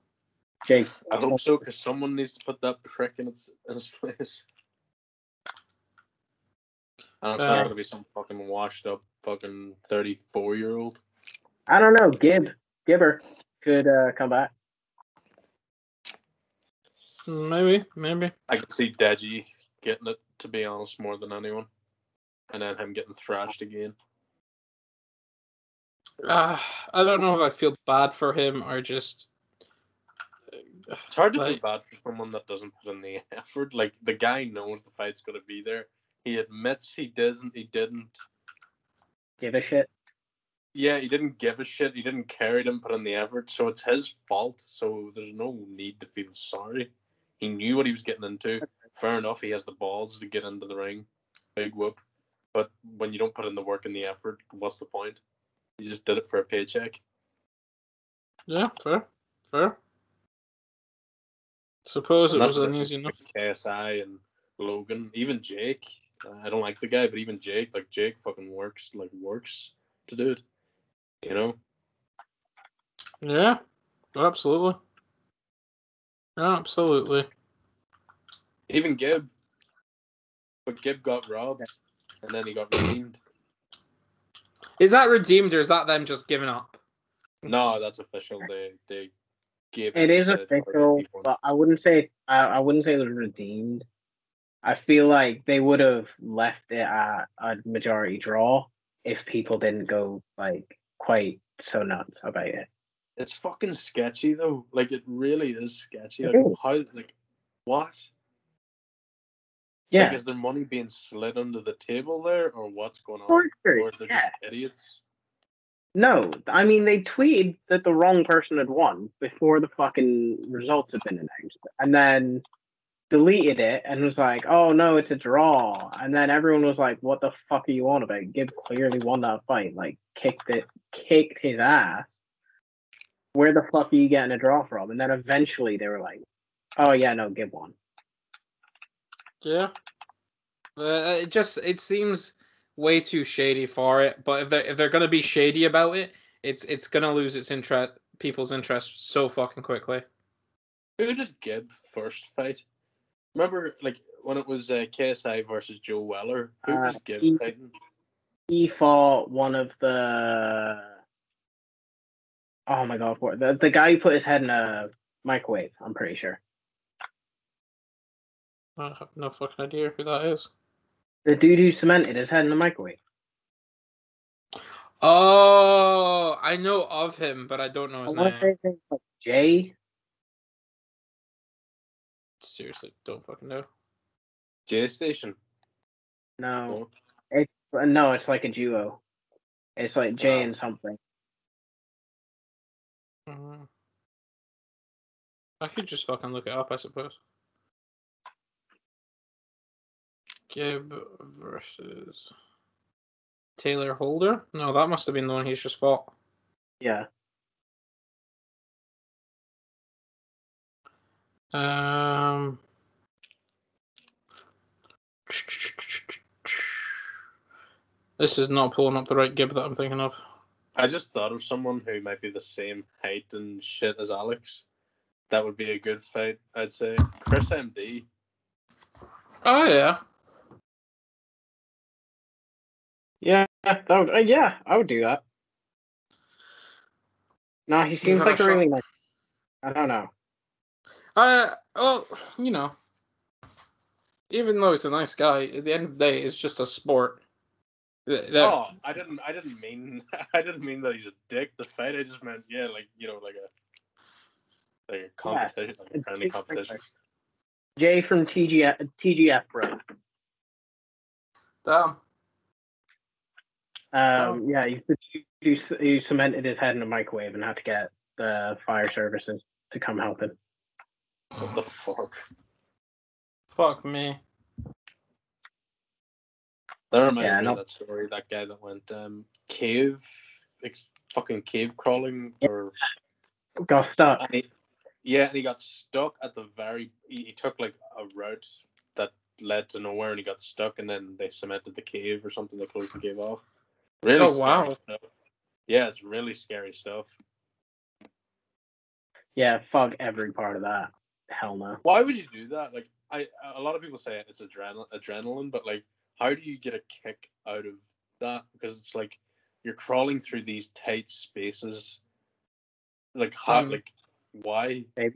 C: Jake.
B: I hope so, because someone needs to put that prick in its in its place. And it's
A: Uh,
B: not going to be some fucking washed up fucking thirty four year old.
C: I don't know. Gib, Gibber could uh, come back.
A: Maybe, maybe.
B: I can see Deji getting it, to be honest, more than anyone. And then him getting thrashed again.
A: Uh, I don't know if I feel bad for him or just.
B: It's hard to
A: Like-
B: feel bad for someone that doesn't put in the effort. Like the guy knows the fight's gonna be there. He admits he doesn't he didn't
C: Give a shit.
B: yeah, he didn't give a shit, he didn't care, he didn't put in the effort, so it's his fault. So there's no need to feel sorry. He knew what he was getting into. Fair enough, he has the balls to get into the ring. Big whoop. But when you don't put in the work and the effort, what's the point? You just did it for a paycheck.
A: Yeah, fair, fair. Suppose it
B: And that's
A: was
B: the
A: an easy enough.
B: with KSI and Logan, even Jake. I don't like the guy, but even Jake, like Jake, fucking works, like works to do it. You know,
A: Yeah, absolutely. Absolutely.
B: even Gibb. But Gibb got robbed, and then he got redeemed.
A: Is that redeemed or is that them just giving up?
B: No, that's official. They they gave.
C: It
B: him
C: official, but I wouldn't say I, I wouldn't say it was redeemed. I feel like they would have left it at a majority draw if people didn't go like quite so nuts about it.
B: It's fucking sketchy though. Like it really is sketchy. Like how like what?
C: Yeah,
B: Like is there money being slid under the table there or what's going on? Or they're
C: Yeah.
B: just idiots?
C: No, I mean they tweeted that the wrong person had won before the fucking results had been announced, and then deleted it and was like, "Oh no, it's a draw." And then everyone was like, "What the fuck are you on about? Gibb clearly won that fight. Like kicked it, kicked his ass. Where the fuck are you getting a draw from?" And then eventually they were like, "Oh yeah, no, Gibb won.
A: Yeah. Uh, it just it seems way too shady for it. But if they're if they're gonna be shady about it, it's it's gonna lose its interest, people's interest so fucking quickly.
B: Who did Gibb first fight? Remember like when it was uh, KSI versus Joe Weller? Who was
C: Uh,
B: Gibb
C: he-
B: fighting?
C: He fought one of the. Oh my god, what the the guy who put his head in a microwave? I'm pretty sure.
A: I have no fucking idea who that is.
C: The dude who cemented his head in the microwave.
A: Oh, I know of him, but I don't know his
C: want
A: name.
C: to say his like Jay.
A: Seriously, don't fucking know.
B: J Station.
C: No,
B: No.
C: it's no, it's like a duo. It's like Jay
B: Wow.
C: and something.
A: Mhm. I could just fucking look it up, I suppose. Gibb versus Tayler Holder? No, that must have been the one he's just fought.
C: Yeah.
A: Um. This is not pulling up the right Gibb that I'm thinking of.
B: I just thought of someone who might be the same height and shit as Alex. That would be a good fight, I'd say. Chris MD.
A: Oh yeah,
C: Yeah, that would, uh, yeah, I would do that. No, he seems like a really nice. I don't know.
A: Uh, well, you know, even though he's a nice guy, at the end of the day, it's just a sport. Th- that-
B: Oh, I didn't. I didn't mean. I didn't mean that he's a dick. The fight. I just meant, yeah, like you know, like a like a competition, like a friendly competition.
C: Jay from TGF, TGF Bro.
A: Damn.
C: Um, yeah, you, he, he cemented his head in a microwave and had to get the fire services to come help him.
B: What the fuck?
A: Fuck me.
B: That reminds
C: Yeah,
B: me of that story. That guy that went um cave, ex- fucking cave crawling, or
C: Got stuck.
B: and he, yeah, and he got stuck at the very. He, he took like a route that led to nowhere, and he got stuck, and then they cemented the cave or something. They closed the cave off. Really?
A: Oh, wow.
B: Stuff. Yeah, it's really scary stuff.
C: Yeah, fuck every part of that. Hell no.
B: Why would you do that? Like, I a lot of people say it's adrenal adrenaline, but like, how do you get a kick out of that? Because it's like you're crawling through these tight spaces. Like, how?
A: Um,
B: like, why?
C: They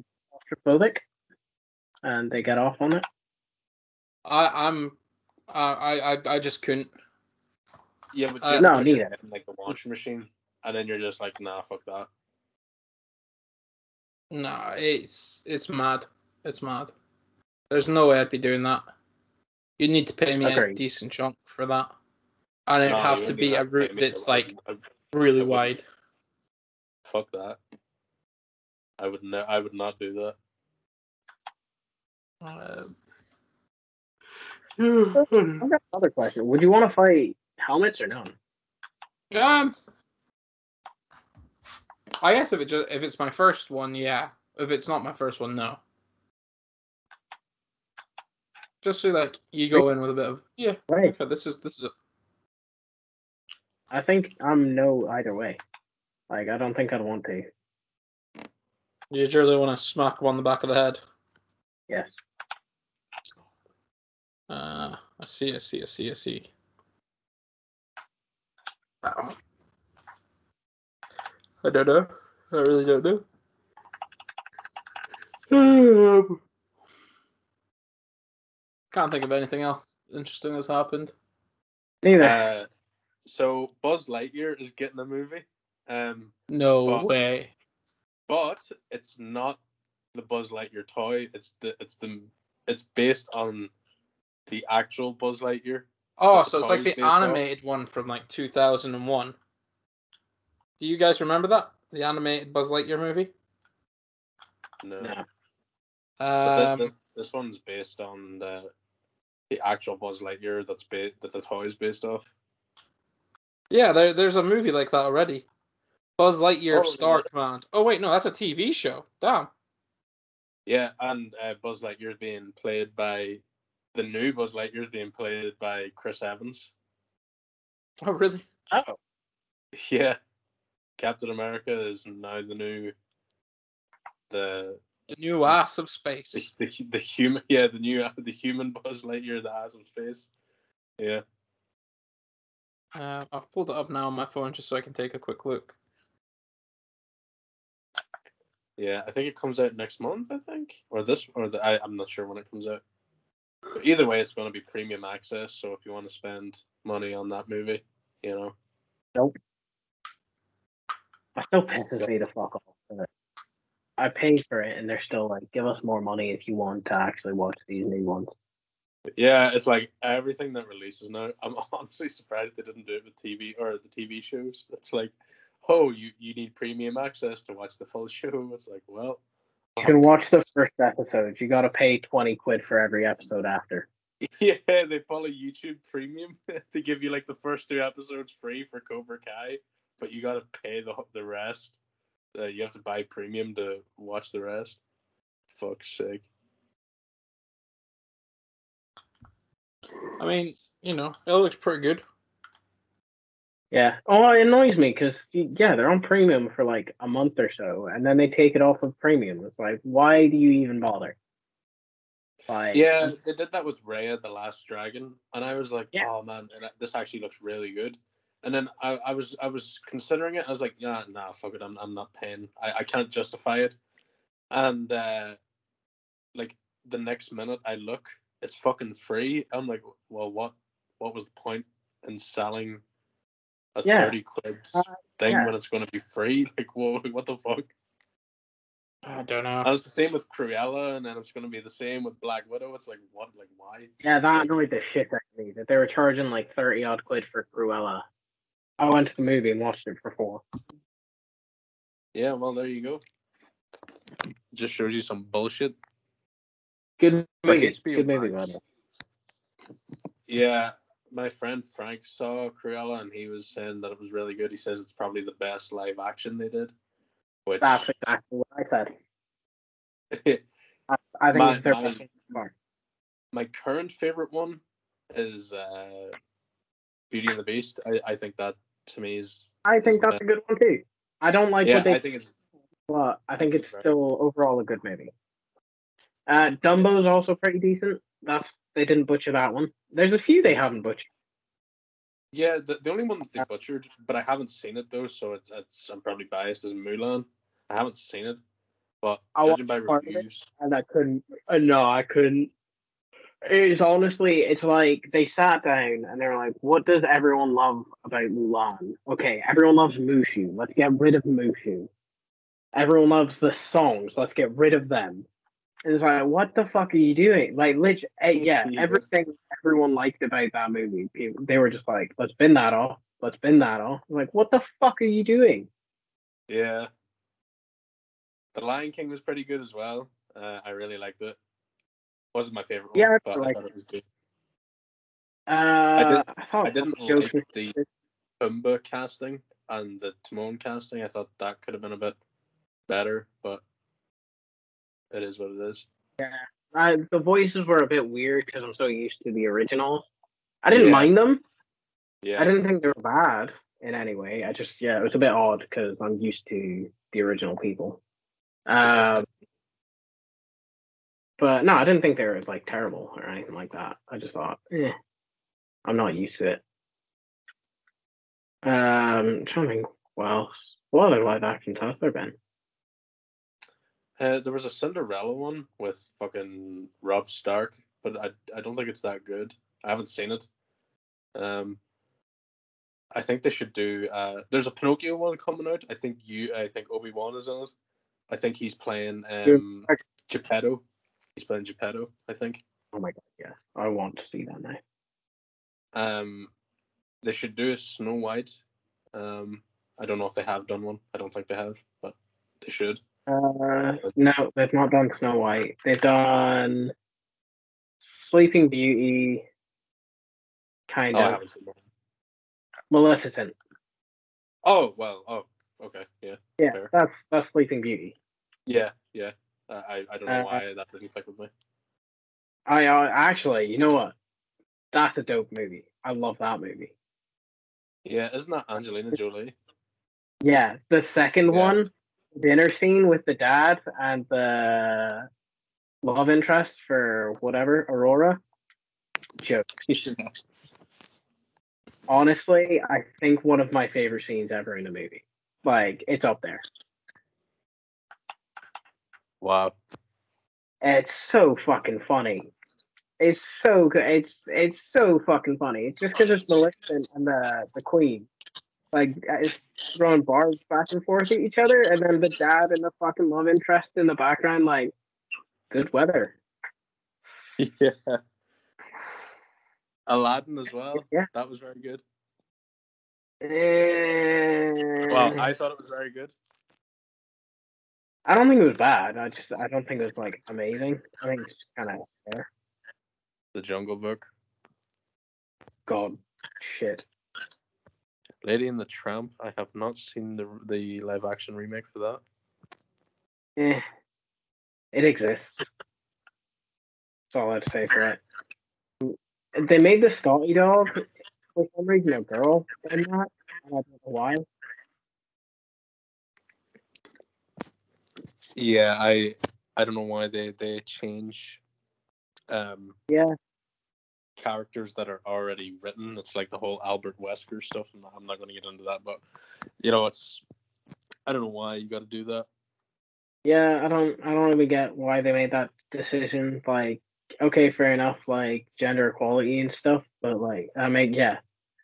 C: claustrophobic, and they get off on it.
A: I, I'm, I, I, I- I just couldn't.
B: Yeah, but
A: Uh,
C: No,
B: put
C: neither.
B: it in, like the washing machine, and then you're just like, nah, fuck that.
A: No, it's, it's mad. It's mad. There's no way I'd be doing that. You need to pay me a decent chunk for that, and it'd
B: Nah,
A: have to be a route that's
B: I
A: like
B: wouldn't-
A: really
B: I wouldn't.
A: wide.
B: fuck that. I would ne- I would not do that.
A: Uh,
C: I've got another question. Would you want to fight helmets or none?
A: Um, I guess if it just if it's my first one, yeah. If it's not my first one, no. Just so like you go in with a bit of yeah.
C: Right.
A: Okay, this is this is. A,
C: I think I'm no either way. Like, I don't think I'd want to.
A: you really want to smack him on the back of the head.
C: Yes.
A: Uh, I see, I see, I see, I see. Ow. I don't know. I really don't know. Can't think of anything else interesting that's happened.
C: Neither.
B: Uh, so Buzz Lightyear is getting a movie, um,
A: No
B: Well-
A: way.
B: but it's not the Buzz Lightyear toy. It's the it's the it's based on the actual Buzz Lightyear.
A: Oh, so it's like the
B: is based off?
A: animated one from like 2001. Do you guys remember that? The animated Buzz Lightyear movie?
B: No,
C: no.
B: but th-
A: Um,
B: this this one's based on the the actual Buzz Lightyear that's ba- that the toy is based off.
A: yeah, there, there's a movie like that already. Buzz Lightyear
B: Oh.
A: Command. Oh wait, no, that's a TV show. Damn.
B: Yeah, and uh, Buzz Lightyear's being played by the new Buzz Lightyear's being played by Chris Evans.
A: Oh really?
C: Oh.
B: Yeah, Captain America is now the new the
A: The new ass of space.
B: the, the human yeah the new the human Buzz Lightyear the ass of space. Yeah,
A: Uh, I've pulled it up now on my phone just so I can take a quick look.
B: yeah. I think it comes out next month. I think or this or the I, I'm not sure when it comes out. But either way, it's going to be premium access. So if you want to spend money on that movie, you know.
C: That still pisses me the fuck off. I paid for it, and they're still like, "Give us more money if you want to actually watch these new ones."
B: Yeah, it's like everything that releases now. I'm honestly surprised they didn't do it with TV or the TV shows. It's like, oh, you you need premium access to watch the full show. It's like, well,
C: You can watch the first episode. You got to pay twenty quid for every episode after.
B: yeah, they a YouTube premium. they give you like the first two episodes free for Cobra Kai, but you got to pay the the rest. Uh, you have to buy premium to watch the rest. Fuck's sake.
A: I mean, you know, it looks pretty good.
C: Yeah. Oh, it annoys me because yeah, they're on premium for like a month or so, and then they take it off of premium. It's like, why do you even bother? Like,
B: Yeah, they did that with Raya the Last Dragon, and I was like,
C: Yeah.
B: "Oh man, and this actually looks really good." And then I, I was I was considering it. I was like, "Yeah, nah, fuck it, I'm I'm not paying. I, I can't justify it." And uh, like the next minute, I look, it's fucking free. I'm like, "Well, what what was the point in selling a
C: Yeah.
B: thirty quid
C: Uh,
B: thing
C: yeah.
B: when it's going to be free? Like, whoa, what the fuck?"
A: I don't know.
B: And it's the same with Cruella, and then it's going to be the same with Black Widow. It's like, what? Like, why?
C: yeah, that annoyed the shit out of me that they were charging like thirty odd quid for Cruella. I went to the movie and watched it for four.
B: Yeah, well, there you go. Just shows you some bullshit.
C: Good movie. Good movie, by
B: Max.
C: the way.
B: Yeah, my friend Frank saw Cruella and he was saying that it was really good. He says it's probably the best live action they did. Which
C: That's exactly what I said. I, I think
B: My-
C: it's their
B: my-
C: far.
B: my current favorite one is uh, Beauty and the Beast. I, I think that to me is
C: I think
B: is
C: that's a good one too. I don't like
B: yeah.
C: what they
B: I think it's
C: but I think it's still overall a good movie. Uh, Dumbo's also pretty decent. That's they didn't butcher that one. There's a few they haven't butchered.
B: yeah. The, the only one that they butchered, but I haven't seen it though, so it's, it's I'm probably biased as Mulan. I haven't seen it, but
C: I
B: judging by reviews,
C: and I couldn't. Uh, no, I couldn't. It's honestly, it's like they sat down and they're like, "What does everyone love about Mulan?" Okay, everyone loves Mushu. Let's get rid of Mushu. Everyone loves the songs. Let's get rid of them. And it's like, what the fuck are you doing? Like, lit- eh, yeah, everything everyone liked about that movie, people, they were just like, "Let's bin that off. Let's bin that off." Like, what the fuck are you doing?
B: Yeah. The Lion King was pretty good as well. Uh, I really liked it. Wasn't my favorite one,
C: Yeah, I
B: but I thought it was good.
C: Uh,
B: did-
C: I,
B: I didn't like the Pumbaa casting and the Timon casting. I thought that could have been a bit better, but it is what it is.
C: I, the voices were a bit weird because I'm so used to the original. I didn't
B: Yeah.
C: mind them.
B: Yeah.
C: I didn't think they were bad in any way. I just, yeah, it was a bit odd because I'm used to the original people. Um, but no, I didn't think they were like terrible or anything like that. I just thought, eh, I'm not used to it. Um, I'm trying to think what else. What other live actions has there been?
B: Uh, there was a Cinderella one with fucking Rob Stark, but I I don't think it's that good. I haven't seen it. Um, I think they should do. Uh, there's a Pinocchio one coming out. I think you. I think Obi Wan is in it. I think he's playing um, Geppetto. He's playing Geppetto. I think.
C: Oh my god, yes. I want to see that now.
B: Um, they should do a Snow White. Um, I don't know if they have done one. I don't think they have, but they should.
C: Uh, no, they've not done Snow White. They've done Sleeping Beauty, kind
B: Oh,
C: of.
B: haven't seen one.
C: Maleficent.
B: Oh well. Oh, okay. Yeah.
C: Yeah,
B: Fair.
C: that's that's Sleeping Beauty.
B: Yeah. Yeah. Uh, I I don't know
C: Uh,
B: why that didn't click with me.
C: I uh, actually, you know what? That's a dope movie. I love that movie.
B: Yeah, isn't that Angelina Jolie?
C: Yeah, the second
B: Yeah.
C: one, dinner scene with the dad and the love interest for whatever Aurora. Joke. Honestly, I think one of my favorite scenes ever in a movie. Like it's up there.
B: Wow.
C: It's so fucking funny. It's so good. It's it's so fucking funny. It's just because it's Maleficent and the the Queen, like it's throwing barbs back and forth at each other, and then the dad and the fucking love interest in the background, like good weather.
B: Yeah. Aladdin as well.
C: Yeah.
B: That was very good.
C: Eh,
B: Well, I thought it was very good.
C: I don't think it was bad. I just I don't think it was like amazing. I think it's just kind of there.
B: The Jungle Book.
C: God, shit.
B: Lady and the Tramp. I have not seen the the live action remake for that.
C: Eh, it exists. That's all I have to say for it. They made the Scotty dog for some reason a girl in that, I don't know why.
B: Yeah, I I don't know why they they change um
C: Yeah,
B: characters that are already written. It's like the whole Albert Wesker stuff. I'm not, I'm not going to get into that, but you know, it's I don't know why you got to do that.
C: yeah. I don't. I don't really get why they made that decision. Like, okay, fair enough. Like gender equality and stuff, but like, I mean, yeah,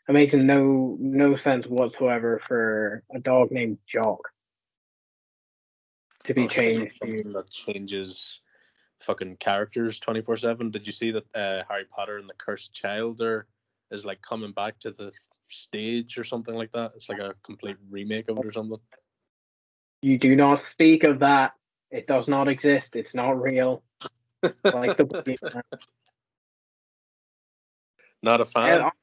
C: it makes no no sense whatsoever for a dog named Jock to be
B: Or
C: changed
B: something that changes fucking characters 24 7 did you see that uh, harry potter and the cursed child are is like coming back to the stage or something like that it's like a complete remake of it or something
C: You do not speak of that. It does not exist. It's not real. Like the
B: not a fan
C: honestly,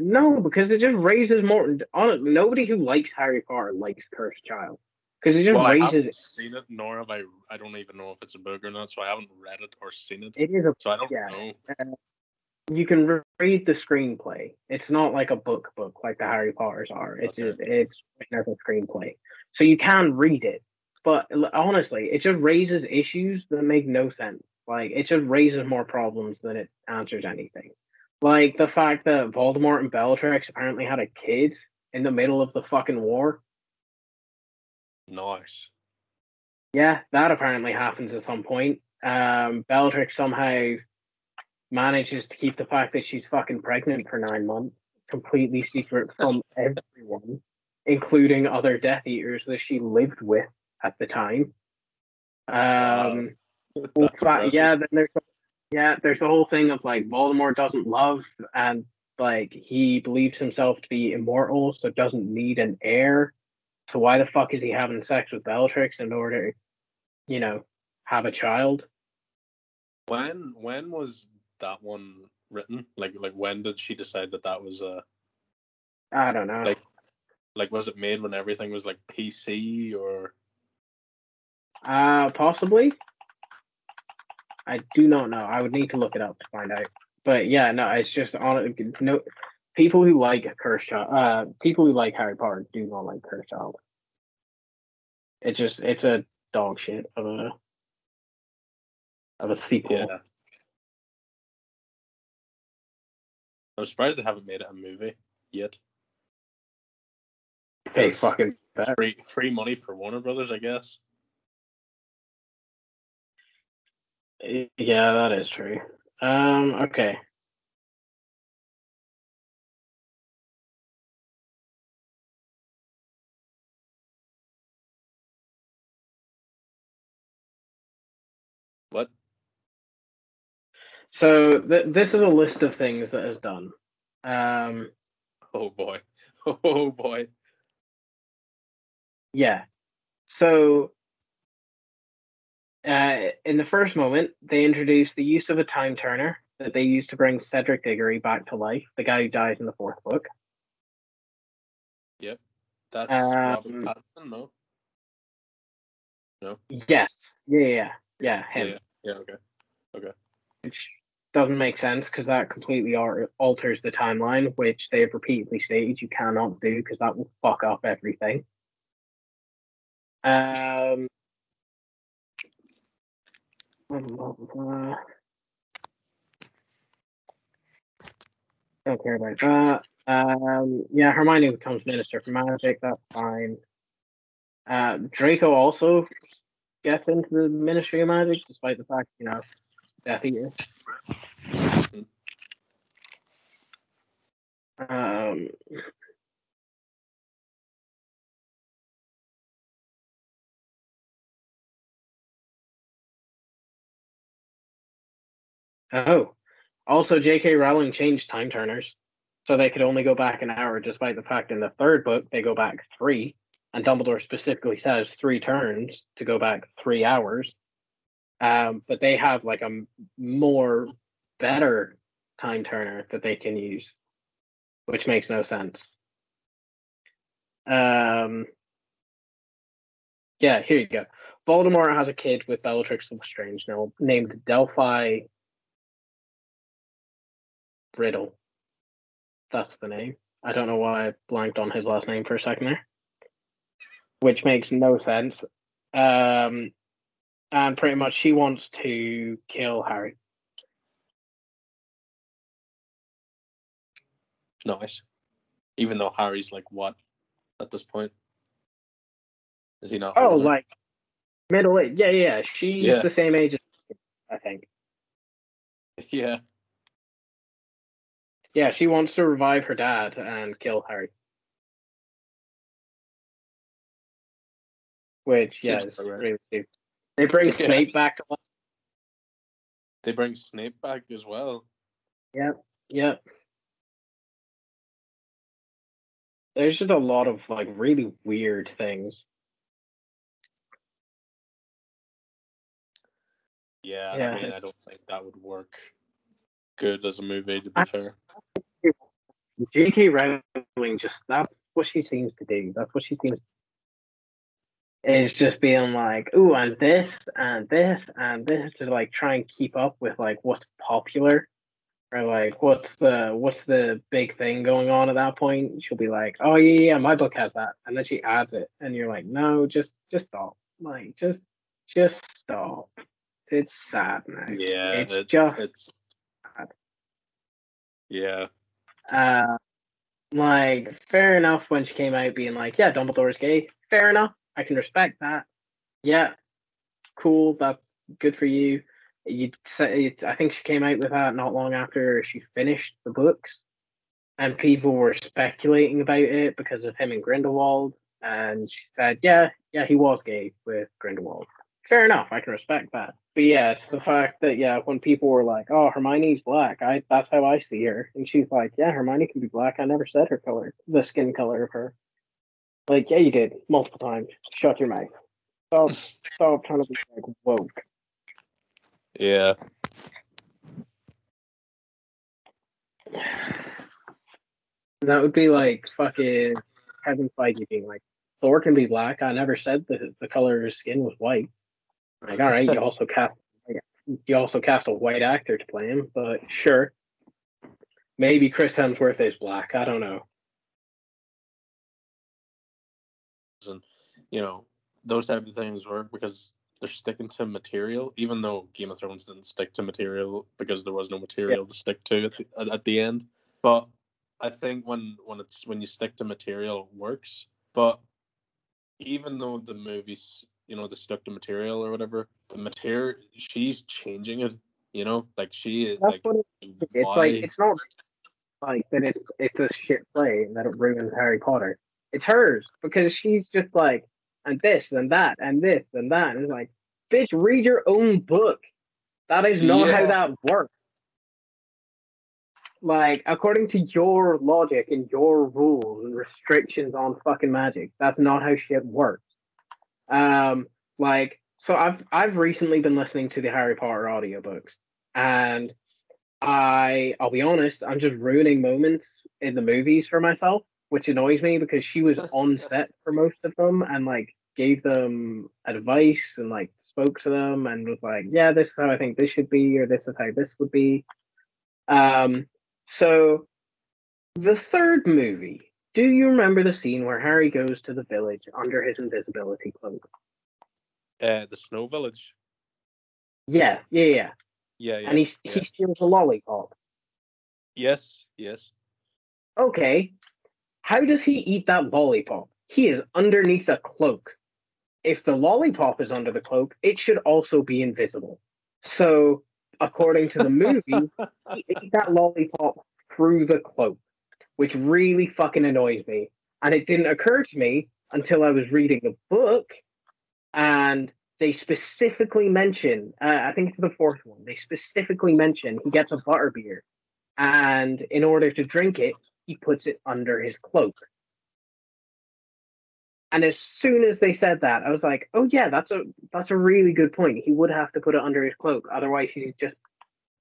C: no, because it just raises more. On nobody who likes Harry Potter likes Cursed Child because it just
B: well, I haven't
C: raises.
B: seen it, nor have I. I don't even know if it's a book or not, so I haven't read it or seen it.
C: It is a.
B: So I don't
C: yeah.
B: know.
C: Uh, you can re- read the screenplay. It's not like a book book like the Harry Potters are. It's
B: Okay.
C: just it's written as a screenplay, so you can read it. But honestly, it just raises issues that make no sense. Like it just raises more problems than it answers anything. Like the fact that Voldemort and Bellatrix apparently had a kid in the middle of the fucking war.
B: Nice.
C: Yeah, that apparently happens at some point. Um, Bellatrix somehow manages to keep the fact that she's fucking pregnant for nine months completely secret from everyone, including other Death Eaters that she lived with at the time. Um, well,
B: That's
C: fa- yeah, then there's yeah, there's the whole thing of like Voldemort doesn't love and like he believes himself to be immortal, so doesn't need an heir. So why the fuck is he having sex with Bellatrix in order, you know, have a child?
B: When when was that one written? Like like when did she decide that that was a?
C: I don't know.
B: like like was it made when everything was like PC or
C: Uh, possibly. I do not know. I would need to look it up to find out. But yeah, no, it's just on no people who like Child. Uh, people who like Harry Potter do not like Child. It's just it's a dog shit of a of a sequel.
B: yeah. I'm surprised they haven't made it a movie yet.
C: Hey, fucking better.
B: free free money for Warner Brothers, I guess.
C: Yeah, that is true. Um, okay. So th- this is a list of things that is done. Um,
B: Oh boy. Oh boy.
C: yeah. So uh, in the first moment, they introduced the use of a time turner that they used to bring Cedric Diggory back to life, the guy who dies in the fourth book. Yep.
B: That's
C: Um,
B: Robert Pattinson, no? No.
C: Yes. Yeah, yeah, yeah, him.
B: Yeah. Yeah. Okay.
C: Which doesn't make sense because that completely alters the timeline, which they have repeatedly stated you cannot do because that will fuck up everything. Um. Don't care about that. Um, yeah, Hermione becomes Minister for Magic. That's fine. Uh, Draco also gets into the Ministry of Magic, despite the fact, you know, Eater. Um, oh, also J.K. Rowling changed time turners, so they could only go back an hour, despite the fact in the third book they go back three, and Dumbledore specifically says three turns to go back three hours. Um, but they have like a more better time turner that they can use, which makes no sense. Um, yeah, here you go. Voldemort has a kid with Bellatrix Lestrange now named Delphi Riddle. That's the name. I don't know why I blanked on his last name for a second there. Which makes no sense. Um, and pretty much she wants to kill Harry.
B: Nice. Even though Harry's like what at this point? Is he not?
C: Oh,
B: older?
C: like middle age. Yeah, yeah. She's
B: Yeah.
C: the same age as I think.
B: yeah.
C: Yeah, she wants to revive her dad and kill Harry. Which, yeah, is really stupid. They bring
B: Yeah.
C: Snape back.
B: They bring Snape back as well.
C: Yep. Yep. There's just a lot of like really weird things.
B: Yeah,
C: Yeah.
B: I mean, I don't think that would work good as a movie. To be
C: I-
B: fair,
C: J.K. Rowling just that's what she seems to do. That's what she seems is just being like, ooh, and this and this and this to like try and keep up with like what's popular. Or like what's the what's the big thing going on at that point? She'll be like, Oh yeah, yeah, my book has that. And then she adds it and you're like, No, just just stop. Like just just stop. It's sad now.
B: yeah,
C: It's
B: it-
C: just
B: it's
C: sad.
B: yeah,
C: Uh, like, fair enough when she came out being like, yeah, Dumbledore's gay. Fair enough. I can respect that. Yeah, cool. That's good for you. You say, I think she came out with that not long after she finished the books, and people were speculating about it because of him and Grindelwald. And she said, yeah, yeah, he was gay with Grindelwald. Fair enough. I can respect that. But yeah, it's the fact that yeah, when people were like, "Oh, Hermione's black," I that's how I see her, and she's like, "Yeah, Hermione can be black. I never said her color, the skin color of her." Like, yeah, you did multiple times. Shut your mouth. Stop, stop trying to be like woke.
B: yeah,
C: That would be like fucking Kevin Feige being like, "Thor can be black. I never said the the color of his skin was white." Like, all right, you also cast you also cast a white actor to play him, but sure. Maybe Chris Hemsworth is black. I don't know.
B: You know those type of things work because they're sticking to material. Even though Game of Thrones didn't stick to material because there was no material to stick to at the, at, the end, but I think when when it's when you stick to material, it works. But even though the movies, you know the stuck to material or whatever. The material she's changing it. You know, like she
C: That's
B: like
C: what it's
B: why-
C: like. It's not like that. It's it's a shit play and that it ruins Harry Potter. It's hers because she's just like and this and that and this and that. And it's like, bitch, read your own book. That is not how that works. Like, according to your logic and your rules and restrictions on fucking magic, that's not how shit works. Um, like, so I've I've recently been listening to the Harry Potter audiobooks, and I I'll be honest, I'm just ruining moments in the movies for myself, which annoys me because she was on set for most of them and like gave them advice and like spoke to them and was like, yeah, this is how I think this should be, or this is how this would be. Um, so the third movie, do you remember the scene where Harry goes to the village under his invisibility cloak?
B: uh, the Snow Village.
C: Yeah, yeah, yeah.
B: Yeah, yeah.
C: and he
B: yeah.
C: he steals a lollipop.
B: Yes, yes.
C: Okay, how does he eat that lollipop? He is underneath a cloak. If the lollipop is under the cloak, it should also be invisible. So, according to the movie, he ate that lollipop through the cloak, which really fucking annoys me. And it didn't occur to me until I was reading the book, and they specifically mention, uh, I think it's the fourth one, they specifically mention he gets a butterbeer, and in order to drink it, he puts it under his cloak. And as soon as they said that, I was like, "Oh yeah, that's a that's a really good point. He would have to put it under his cloak, otherwise he's just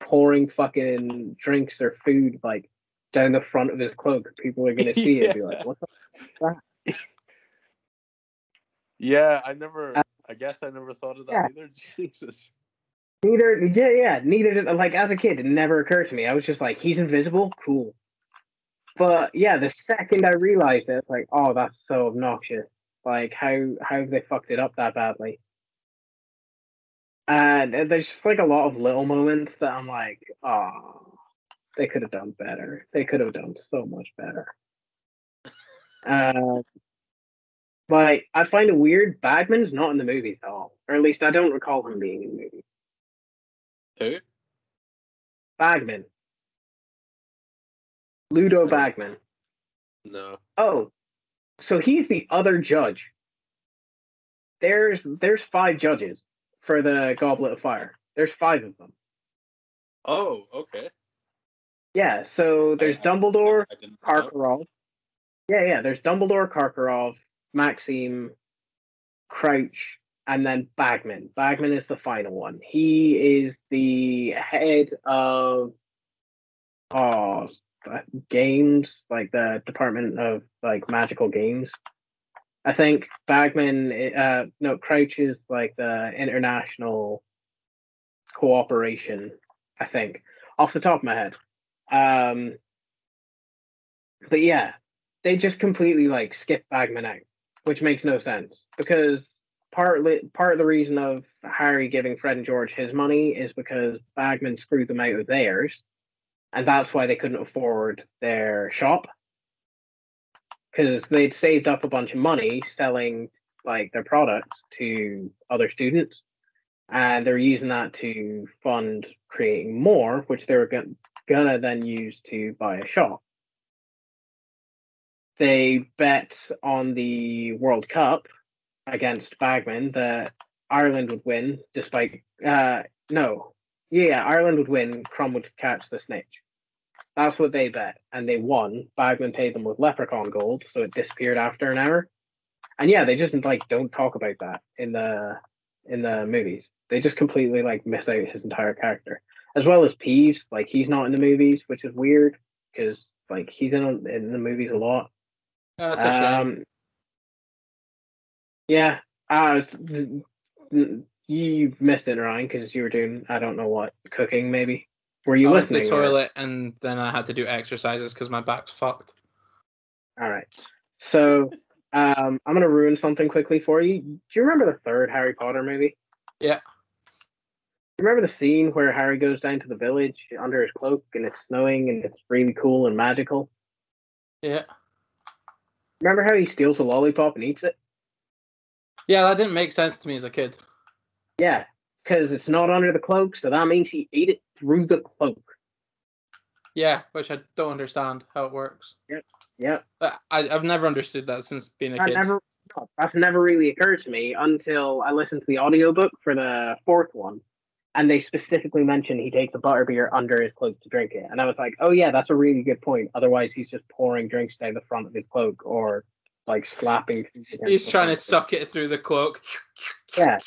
C: pouring fucking drinks or food like down the front of his cloak. People are gonna see it and be like, "What the
B: Yeah, I never.
C: Uh,
B: I guess I never thought of that
C: yeah.
B: either. Jesus.
C: Neither, yeah, yeah, neither did like as a kid, it never occurred to me. I was just like, he's invisible, cool. But yeah, the second I realized it, it's like, oh, that's so obnoxious. Like, how how have they fucked it up that badly? And there's just like a lot of little moments that I'm like, oh, they could have done better. They could have done so much better. Uh, like, I find it weird. Bagman's not in the movies at all, or at least I don't recall him being in the movie.
B: Who?
C: Bagman. Ludo Bagman.
B: No.
C: Oh, so he's the other judge. There's there's five judges for the Goblet of Fire. There's five of them.
B: Oh, okay.
C: Yeah, so there's
B: I-
C: Dumbledore,
B: I know.
C: Karkaroff. Yeah, yeah, there's Dumbledore, Karkaroff, Maxime, Crouch, and then Bagman. Bagman is the final one. He is the head of oh games, like the department of like magical games. I think Bagman, uh, no, Crouch is like the international cooperation. I think off the top of my head. Um, but yeah, they just completely like skip Bagman out, which makes no sense because partly part of the reason of Harry giving Fred and George his money is because Bagman screwed them out of theirs, and that's why they couldn't afford their shop because they'd saved up a bunch of money selling like their products to other students, and they're using that to fund creating more, which they were gonna then use to buy a shop. They bet on the World Cup against Bagman that Ireland would win, despite uh no, yeah, Ireland would win. Krum would catch the snitch. That's what they bet, and they won. Bagman paid them with leprechaun gold, so it disappeared after an hour. And yeah, they just like don't talk about that in the in the movies. They just completely like miss out his entire character, as well as Peeves. Like he's not in the movies, which is weird because like he's in in the movies a lot.
A: Oh, That's a shame.
C: Um, yeah, uh, you missed it, Ryan, because you were doing I don't know what cooking. Maybe were you
A: I
C: listening?
A: the
C: or-
A: toilet and then I had to do exercises because my back's fucked.
C: All right. So um, I'm gonna ruin something quickly for you. Do you remember the third Harry Potter movie?
A: Yeah.
C: Remember the scene where Harry goes down to the village under his cloak and it's snowing and it's really cool and magical?
A: Yeah.
C: Remember how he steals a lollipop and eats it?
A: Yeah, that didn't make sense to me as a kid.
C: Yeah, because it's not under the cloak, so that means he ate it through the cloak.
A: Yeah, which I don't understand how it works.
C: Yeah, uh,
A: I, I- I've never understood that since being a kid.
C: never no, that's never really occurred to me until I listened to the audiobook for the fourth one. And they specifically mentioned he takes a butterbeer under his cloak to drink it. And I was like, oh, yeah, that's a really good point. Otherwise, he's just pouring drinks down the front of his cloak or like slapping.
A: He's trying to suck it through the cloak.
C: Yeah.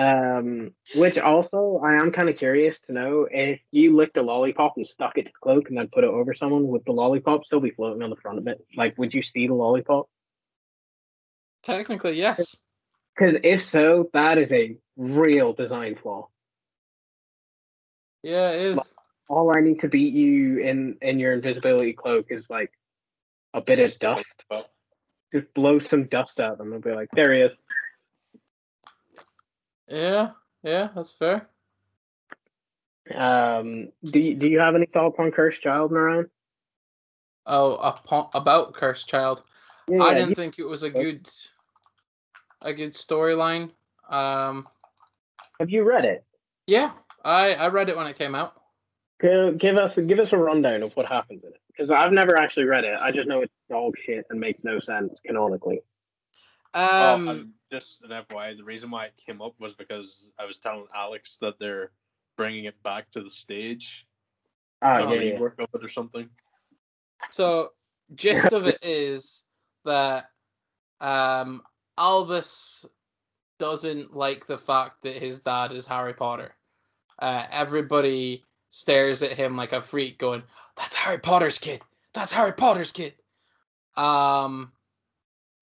C: Um, which also, I am kind of curious to know if you licked a lollipop and stuck it to the cloak and then put it over someone, would the lollipop still be floating on the front of it? Like, would you see the lollipop?
A: Technically, yes.
C: Because if so, that is a real design flaw.
A: Yeah, it is.
C: All I need to beat you in in your invisibility cloak is like a bit of dust. Just blow some dust at them and be like, there he is.
A: Yeah, yeah, that's fair.
C: Um, do you, do you have any thoughts on Cursed Child, Naran?
A: Oh, upon, about Cursed Child.
C: Yeah,
A: I didn't
C: you-
A: think it was a good, a good storyline. Um,
C: have you read it?
A: yeah, I I read it when it came out.
C: Give, give us give us a rundown of what happens in it because I've never actually read it. I just know it's dog shit and makes no sense canonically.
B: Oh,
A: Um,
B: and just an FYI, the reason why it came up was because I was telling Alex that they're bringing it back to the stage.
C: Ah,
A: Oh,
C: yeah, yeah.
B: rework of it or something.
A: So, gist of it is that um, Albus doesn't like the fact that his dad is Harry Potter. Uh, everybody stares at him like a freak, going, "That's Harry Potter's kid. That's Harry Potter's kid." Um,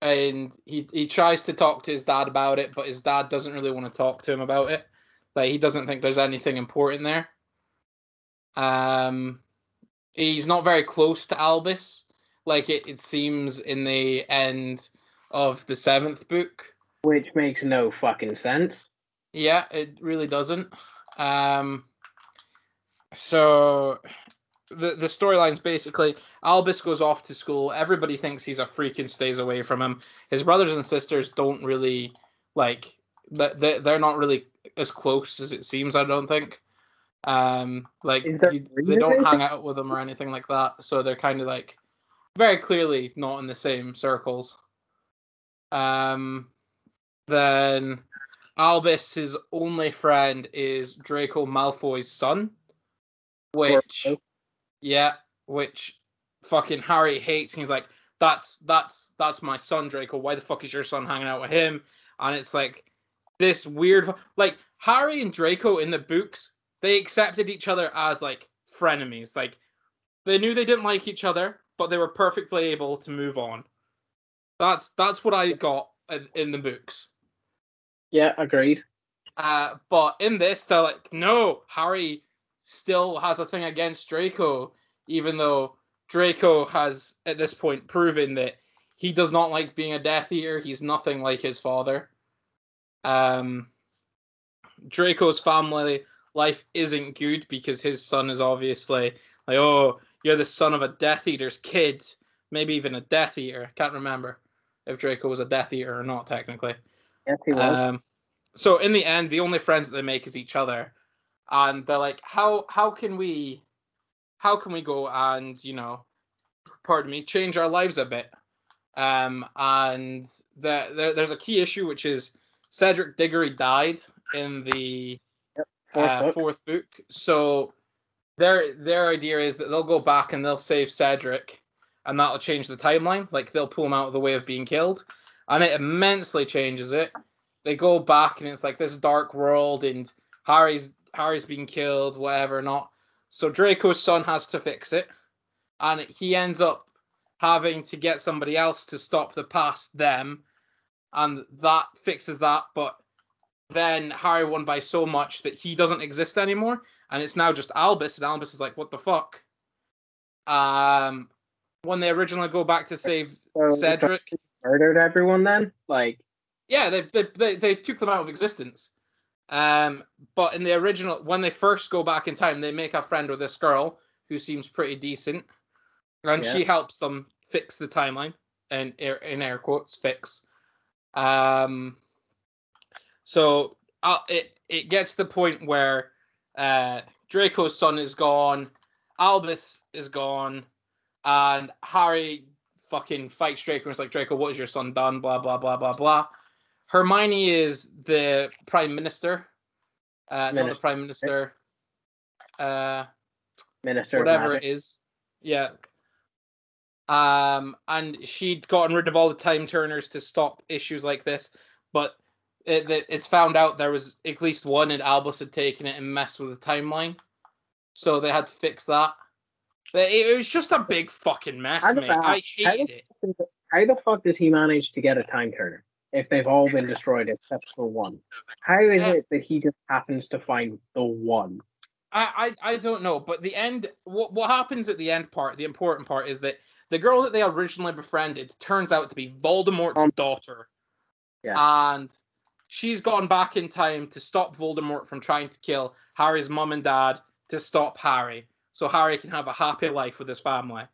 A: and he he tries to talk to his dad about it, but his dad doesn't really want to talk to him about it. Like he doesn't think there's anything important there. Um, he's not very close to Albus, like it, it seems in the end of the seventh book.
C: Which makes no fucking sense.
A: Yeah, it really doesn't. Um, so the the storyline's basically Albus goes off to school. Everybody thinks he's a freak and stays away from him. His brothers and sisters don't really like that. They, they're not really as close as it seems. I don't think. Um, like you- they don't hang out with him or anything like that. So they're kind of like very clearly not in the same circles. Um, then Albus's only friend is Draco Malfoy's son, which. Yeah, which fucking Harry hates. He's like, that's that's that's my son, Draco. Why the fuck is your son hanging out with him? And it's like this weird, like Harry and Draco in the books, they accepted each other as like frenemies. Like they knew they didn't like each other, but they were perfectly able to move on. That's that's what I got in, in the books.
C: Yeah, agreed.
A: Uh, but in this, they're like, no, Harry still has a thing against Draco, even though Draco has at this point proven that he does not like being a Death Eater. He's nothing like his father. Um, Draco's family life isn't good because his son is obviously like, oh, you're the son of a Death Eater's kid, maybe even a Death Eater. I can't remember if Draco was a Death Eater or not technically.
C: Yes, he was.
A: Um, so in the end, the only friends that they make is each other, and they're like, "How how can we, how can we go and you know, pardon me, change our lives a bit?" Um, and the, the there's a key issue which is Cedric Diggory died in the
C: Fourth
A: uh,
C: book.
A: fourth book. So their their idea is that they'll go back and they'll save Cedric, and that'll change the timeline. Like they'll pull him out of the way of being killed, and it immensely changes it. They go back and it's like this dark world, and Harry's Harry's been killed, whatever not. So Draco's son has to fix it, and he ends up having to get somebody else to stop the past them, and that fixes that. But then Harry won by so much that he doesn't exist anymore, and it's now just Albus, and Albus is like, "What the fuck?" Um, when they originally go back to save
C: So,
A: Cedric,
C: murdered everyone then? Like,
A: yeah, they, they they they took them out of existence. Um, but in the original, when they first go back in time, they make a friend with this girl who seems pretty decent, and
C: Yeah.
A: she helps them fix the timeline, and in air quotes fix. Um, so uh, it it gets to the point where uh, Draco's son is gone, Albus is gone, and Harry fucking fights Draco and is like, Draco, what has your son done? Blah blah blah blah blah. Hermione is the prime minister, uh, not the prime minister. Uh,
C: Minister.
A: whatever it is. Yeah. Um, and she'd gotten rid of all the time turners to stop issues like this, but it, it, it's found out there was at least one, and Albus had taken it and messed with the timeline, so they had to fix that. It, it was just a big fucking mess,
C: How
A: mate. I
C: how
A: hated
C: did-
A: it.
C: How the fuck does he manage to get a time turner if they've all been destroyed except for one? How is
A: Yeah.
C: it that he just happens to find the one?
A: I, I I don't know, but the end what what happens at the end part, the important part is that the girl that they originally befriended turns out to be Voldemort's
C: Um,
A: daughter.
C: Yeah.
A: And she's gone back in time to stop Voldemort from trying to kill Harry's mum and dad to stop Harry. So Harry can have a happy life with his family.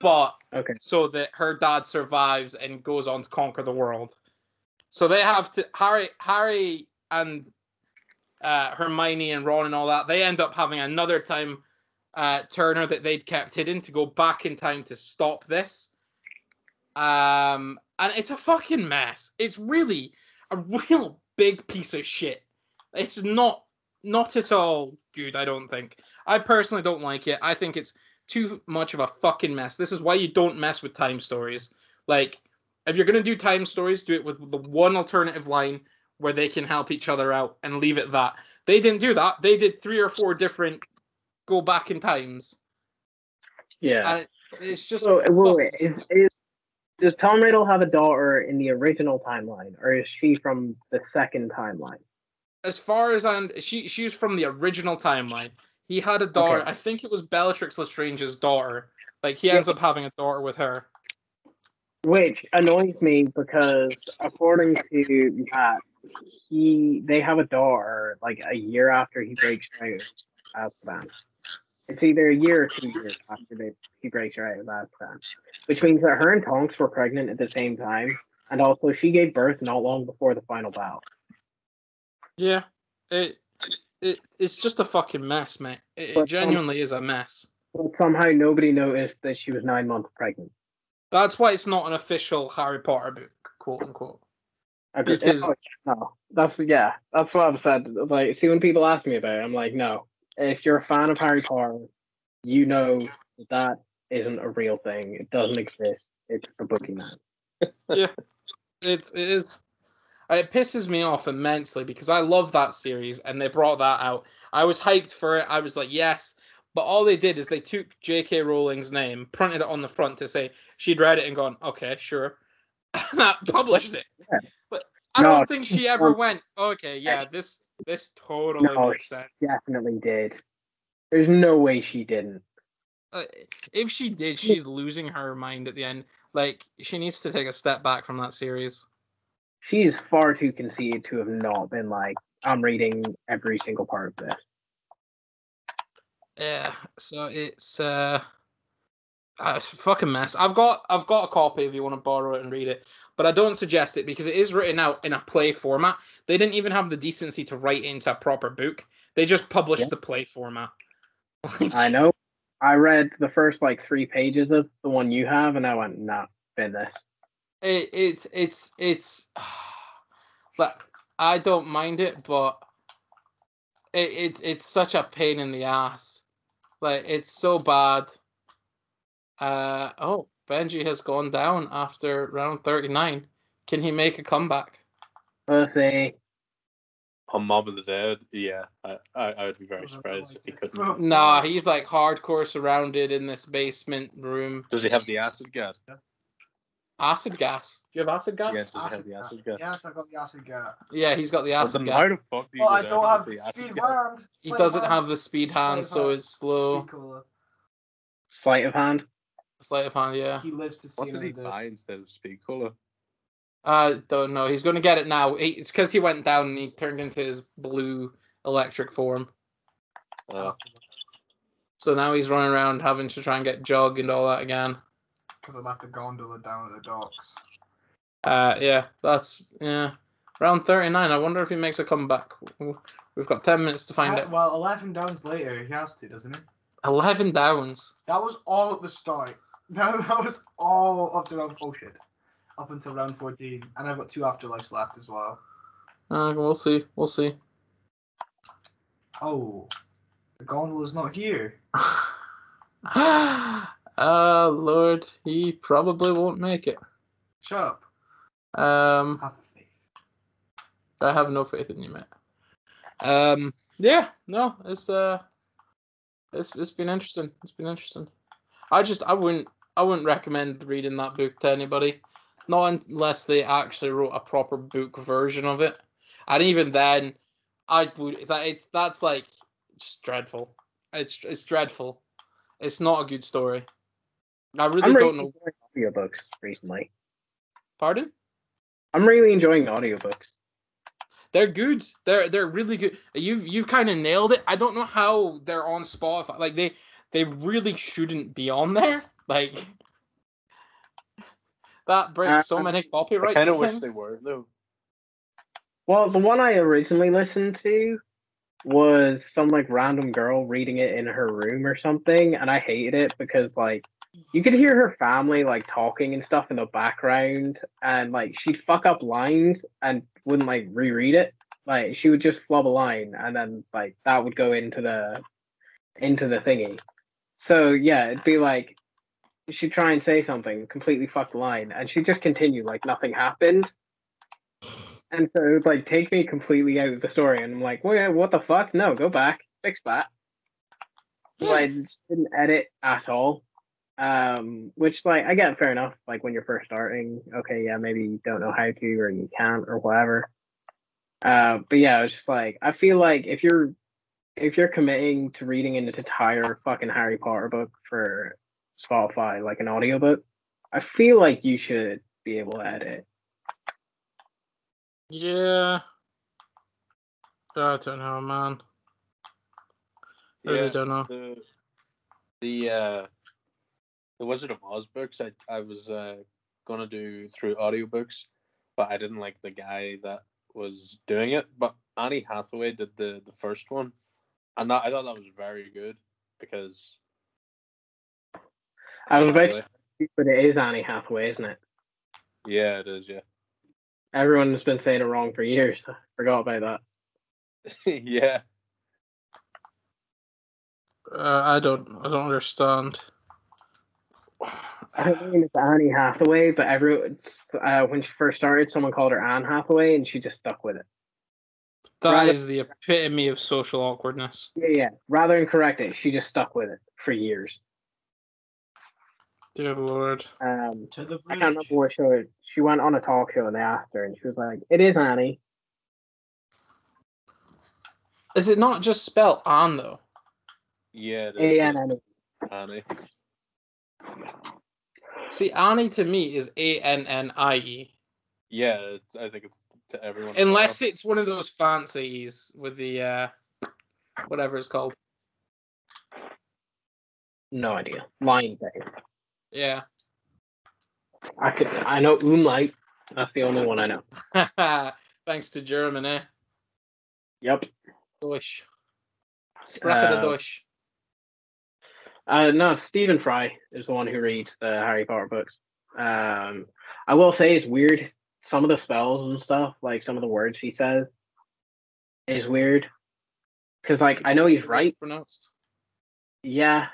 A: But
C: Okay.
A: so that her dad survives and goes on to conquer the world. So they have to Harry Harry and uh, Hermione and Ron and all that. They end up having another time uh, Turner that they'd kept hidden to go back in time to stop this. Um, and it's a fucking mess. It's really a real big piece of shit. It's not not at all good. I don't think. I personally don't like it. I think it's too much of a fucking mess. This is why you don't mess with time stories. Like, if you're gonna do time stories, do it with the one alternative line where they can help each other out and leave it that. They didn't do that. They did three or four different go back in times,
C: Yeah.
A: and it, it's just.
C: So, wait, wait, is, is, does Tom Riddle have a daughter in the original timeline, or is she from the second timeline?
A: as far as I'm, she she's from the original timeline. He had a daughter.
C: Okay.
A: I think it was Bellatrix Lestrange's daughter. Like he
C: Yeah.
A: ends up having a daughter with her.
C: Which annoys me because according to Matt, he they have a daughter like a year after he breaks out of Azkaban. It's either a year or two years after they, he breaks her out of Azkaban, which means that her and Tonks were pregnant at the same time, and also she gave birth not long before the final battle.
A: Yeah, it it it's just a fucking mess, mate. It, it
C: um,
A: genuinely is a mess.
C: But somehow nobody noticed that she was nine months pregnant.
A: That's why it's not an official Harry Potter book, quote unquote. Because-
C: oh, no, that's yeah, that's what I've said. Like, see, when people ask me about it, I'm like, no. If you're a fan of Harry Potter, you know that, that isn't a real thing. It doesn't exist. It's the boogeyman.
A: Yeah, it it is. Uh, it pisses me off immensely because I love that series and they brought that out. I was hyped for it. I was like, yes. But all they did is they took J.K. Rowling's name, printed it on the front to say she'd read it and gone, okay, sure, and that published it.
C: Yeah.
A: But I
C: No,
A: don't think she ever went, okay, yeah, this this totally
C: No,
A: makes sense.
C: Definitely did. There's no way she didn't.
A: Uh, if she did, she's losing her mind at the end. Like she needs to take a step back from that series.
C: She is far too conceited to have not been like, I'm reading every single part of this.
A: Yeah, so it's uh, uh, it's a fucking mess. I've got I've got a copy if you want to borrow it and read it, but I don't suggest it because it is written out in a play format. They didn't even have the decency to write it into a proper book. They just published
C: Yeah.
A: the play format.
C: I know. I read the first like three pages of the one you have, and I went, nah, been this.
A: it, it's it's it's but I don't mind it, but it, it it's such a pain in the ass. Like it's so bad. Uh oh, Benji has gone down after round thirty nine. Can he make a comeback?
C: Let's see.
B: On Mob of the Dead, yeah, I, I, I would be very surprised
D: like
B: if he couldn't.
A: Nah, he's like hardcore surrounded in this basement room.
B: Does he have the acid gas?
A: Acid gas. Do you have acid gas?
B: Yeah. Does it have the acid gas?
D: Yes, I've got the acid gas.
A: Yeah, he's got the acid
B: then
A: gas.
B: how the fuck do you
D: Well, I don't have
B: the
D: speed hand.
A: He
D: Sleight
A: doesn't
D: hand.
A: have the speed hand,
D: Sleight of
A: so
D: hand.
A: it's slow.
D: Speed cola.
C: Sleight of hand.
A: Sleight of hand, yeah.
D: He lives to see
B: What did he
D: another day.
B: buy instead of speed cola?
A: I don't know. He's going to get it now. He, it's because he went down and he turned into his blue electric form.
B: Uh,
A: So now he's running around having to try and get Jog and all that again.
D: Because I'm at the gondola down at the docks.
A: Uh, yeah, that's yeah. Round thirty nine. I wonder if he makes a comeback. We've got ten minutes to find out.
D: Well, 11 downs later, he has to, doesn't he?
A: Eleven downs.
D: That was all at the start. That, that was all up to round. Oh shit. Up until round 14. And I've got two afterlives left as well.
A: Uh, we'll see. We'll see.
D: Oh. The gondola's not here.
A: uh, Lord, he probably won't make it.
D: Shut up.
A: Um,
D: Have faith.
A: I have no faith in you, mate. Um, yeah, no, it's uh, it's it's been interesting. It's been interesting. I just I wouldn't I wouldn't recommend reading that book to anybody, not unless they actually wrote a proper book version of it, and even then, I would that it's that's like just dreadful. It's it's dreadful. It's not a good story. I really
C: I'm
A: don't
C: really
A: know.
C: enjoying audiobooks recently.
A: Pardon?
C: I'm really enjoying audiobooks.
A: They're good. They're they're really good. You've you've kind of nailed it. I don't know how they're on Spotify. Like they they really shouldn't be on there. Like that breaks so
C: uh,
A: many
B: many
A: I
B: kind of wish they were though.
C: Well, the one I originally listened to was some like random girl reading it in her room or something, and I hated it because like you could hear her family like talking and stuff in the background, and like she'd fuck up lines and wouldn't like reread it. Like she would just flub a line, and then like that would go into the into the thingy. So yeah, it'd be like she'd try and say something, completely fuck the line, and she'd just continue like nothing happened. And so it would like take me completely out of the story, and I'm like, well, yeah, what the fuck? No, go back, fix that. Hmm. So I didn't edit at all. Um, which like I get fair enough. Like when you're first starting, okay, yeah, maybe you don't know how to or you can't or whatever. Uh, but yeah, it's just like I feel like if you're if you're committing to reading an entire fucking Harry Potter book for Spotify, like an audiobook, I feel like you should be able to edit.
A: Yeah. I don't know, man. I really don't know.
B: the the uh the Wizard of Oz books I I was uh gonna do through audiobooks, but I didn't like the guy that was doing it. But Annie Hathaway did the the first one, and that I thought that was very good because
C: I was about to say, but it is Annie Hathaway, isn't it?
B: yeah, it is yeah
C: Everyone has been saying it wrong for years. I forgot about that.
B: yeah
A: Uh, I don't I don't understand.
C: I don't think it's Annie Hathaway, but everyone uh, when she first started, someone called her Anne Hathaway, and she just stuck with it.
A: That
C: Rather-
A: is the epitome of social awkwardness.
C: Yeah, yeah. Rather than correct it, she just stuck with it for years.
A: Dear Lord.
C: Um,
D: To the
C: I
D: bridge.
C: can't remember what show. It, she went on a talk show and they asked her, and she was like, "It is Annie."
A: Is it not just spelled Anne though?
B: yeah it is
C: A N N E.
B: Annie
A: See, Annie to me is A N N I E.
B: yeah it's, I think it's to everyone
A: Unless it's one of those fancies with the uh whatever it's called.
C: No idea. Line thing.
A: Yeah.
C: I could. I know umlaut. That's the only one I know.
A: Thanks to German, eh?
C: Yep.
A: Deutsch. Sprache der
C: Uh,
A: Deutsch.
C: Uh, no, Stephen Fry is the one who reads the Harry Potter books. Um, I will say it's weird. Some of the spells and stuff, like some of the words he says, is weird. Because, like, I know he's right.
A: pronounced.
C: Yeah.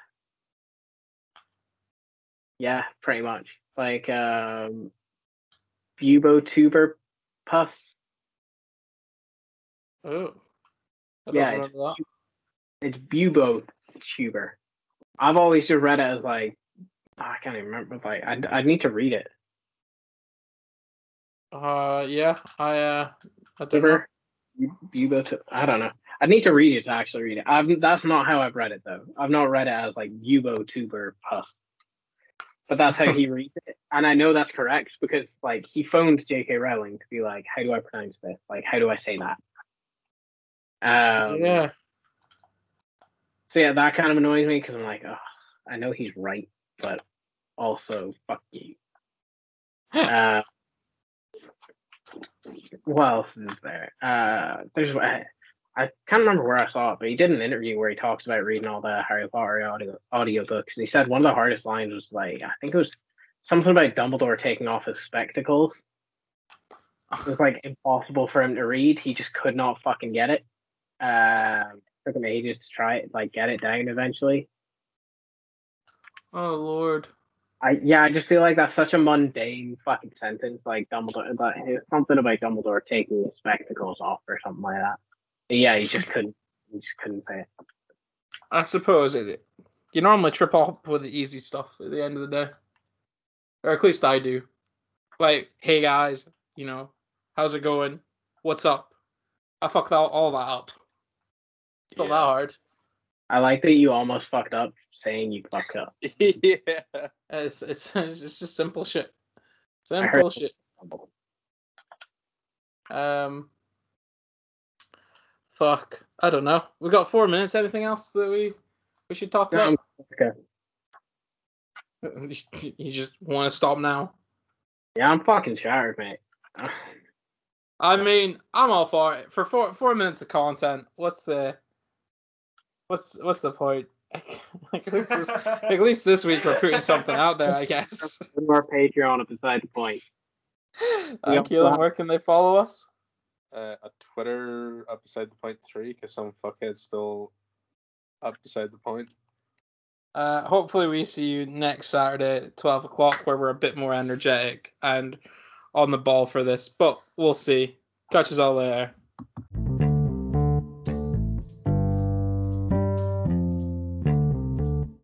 C: Yeah, pretty much. Like, um, bubotuber puffs.
A: Oh.
C: Yeah, it's-. It's bubotuber. I've always just read it as like, I can't even remember. Like, I I need to read it.
A: Uh yeah, I uh I don't know.
C: Tuber, bubo. I don't know. I need to read it to actually read it. I've that's not how I've read it though. I've not read it as like bubotuber puff. But that's how he reads it, and I know that's correct because like he phoned J.K. Rowling to be like, "How do I pronounce this? Like, how do I say that?" Um,
A: yeah.
C: So yeah, that kind of annoys me because I'm like, oh, I know he's right, but also fuck you. Uh, what else is there? Uh, there's I, I can't remember where I saw it, but he did an interview where he talks about reading all the Harry Potter audio audiobooks, and he said one of the hardest lines was like I think it was something about Dumbledore taking off his spectacles. It was like impossible for him to read. He just could not fucking get it. Um, took him ages to try it, like get it down eventually.
A: Oh lord.
C: I yeah, I just feel like that's such a mundane fucking sentence, like Dumbledore. But something about Dumbledore taking his spectacles off or something like that. But yeah, he just couldn't. He just couldn't say it.
A: I suppose it. You normally trip up with the easy stuff at the end of the day, or at least I do. Like, hey guys, you know, how's it going? What's up? I fucked that, all that up. It's not
B: Yeah.
A: that hard.
C: I like that you almost fucked up saying you fucked up.
B: yeah.
A: It's it's it's just simple shit. Simple shit. Um. Fuck. I don't know. We got four minutes. Anything else that we we should talk
C: No,
A: about?
C: Okay.
A: You just want to stop now?
C: Yeah, I'm fucking shattered, mate.
A: I mean, I'm all for it. For four four minutes of content, what's the what's what's the point? like, at, least this, at least this week we're putting something out there, I guess.
C: One more Patreon up beside the point.
A: Uh,
C: Yep.
A: Keelan, where can they follow us?
B: Uh, a Twitter up beside the point three because some fuckhead still up beside the point.
A: Uh, hopefully, we see you next Saturday at 12 o'clock where we're a bit more energetic and on the ball for this, but we'll see. Catch us all there.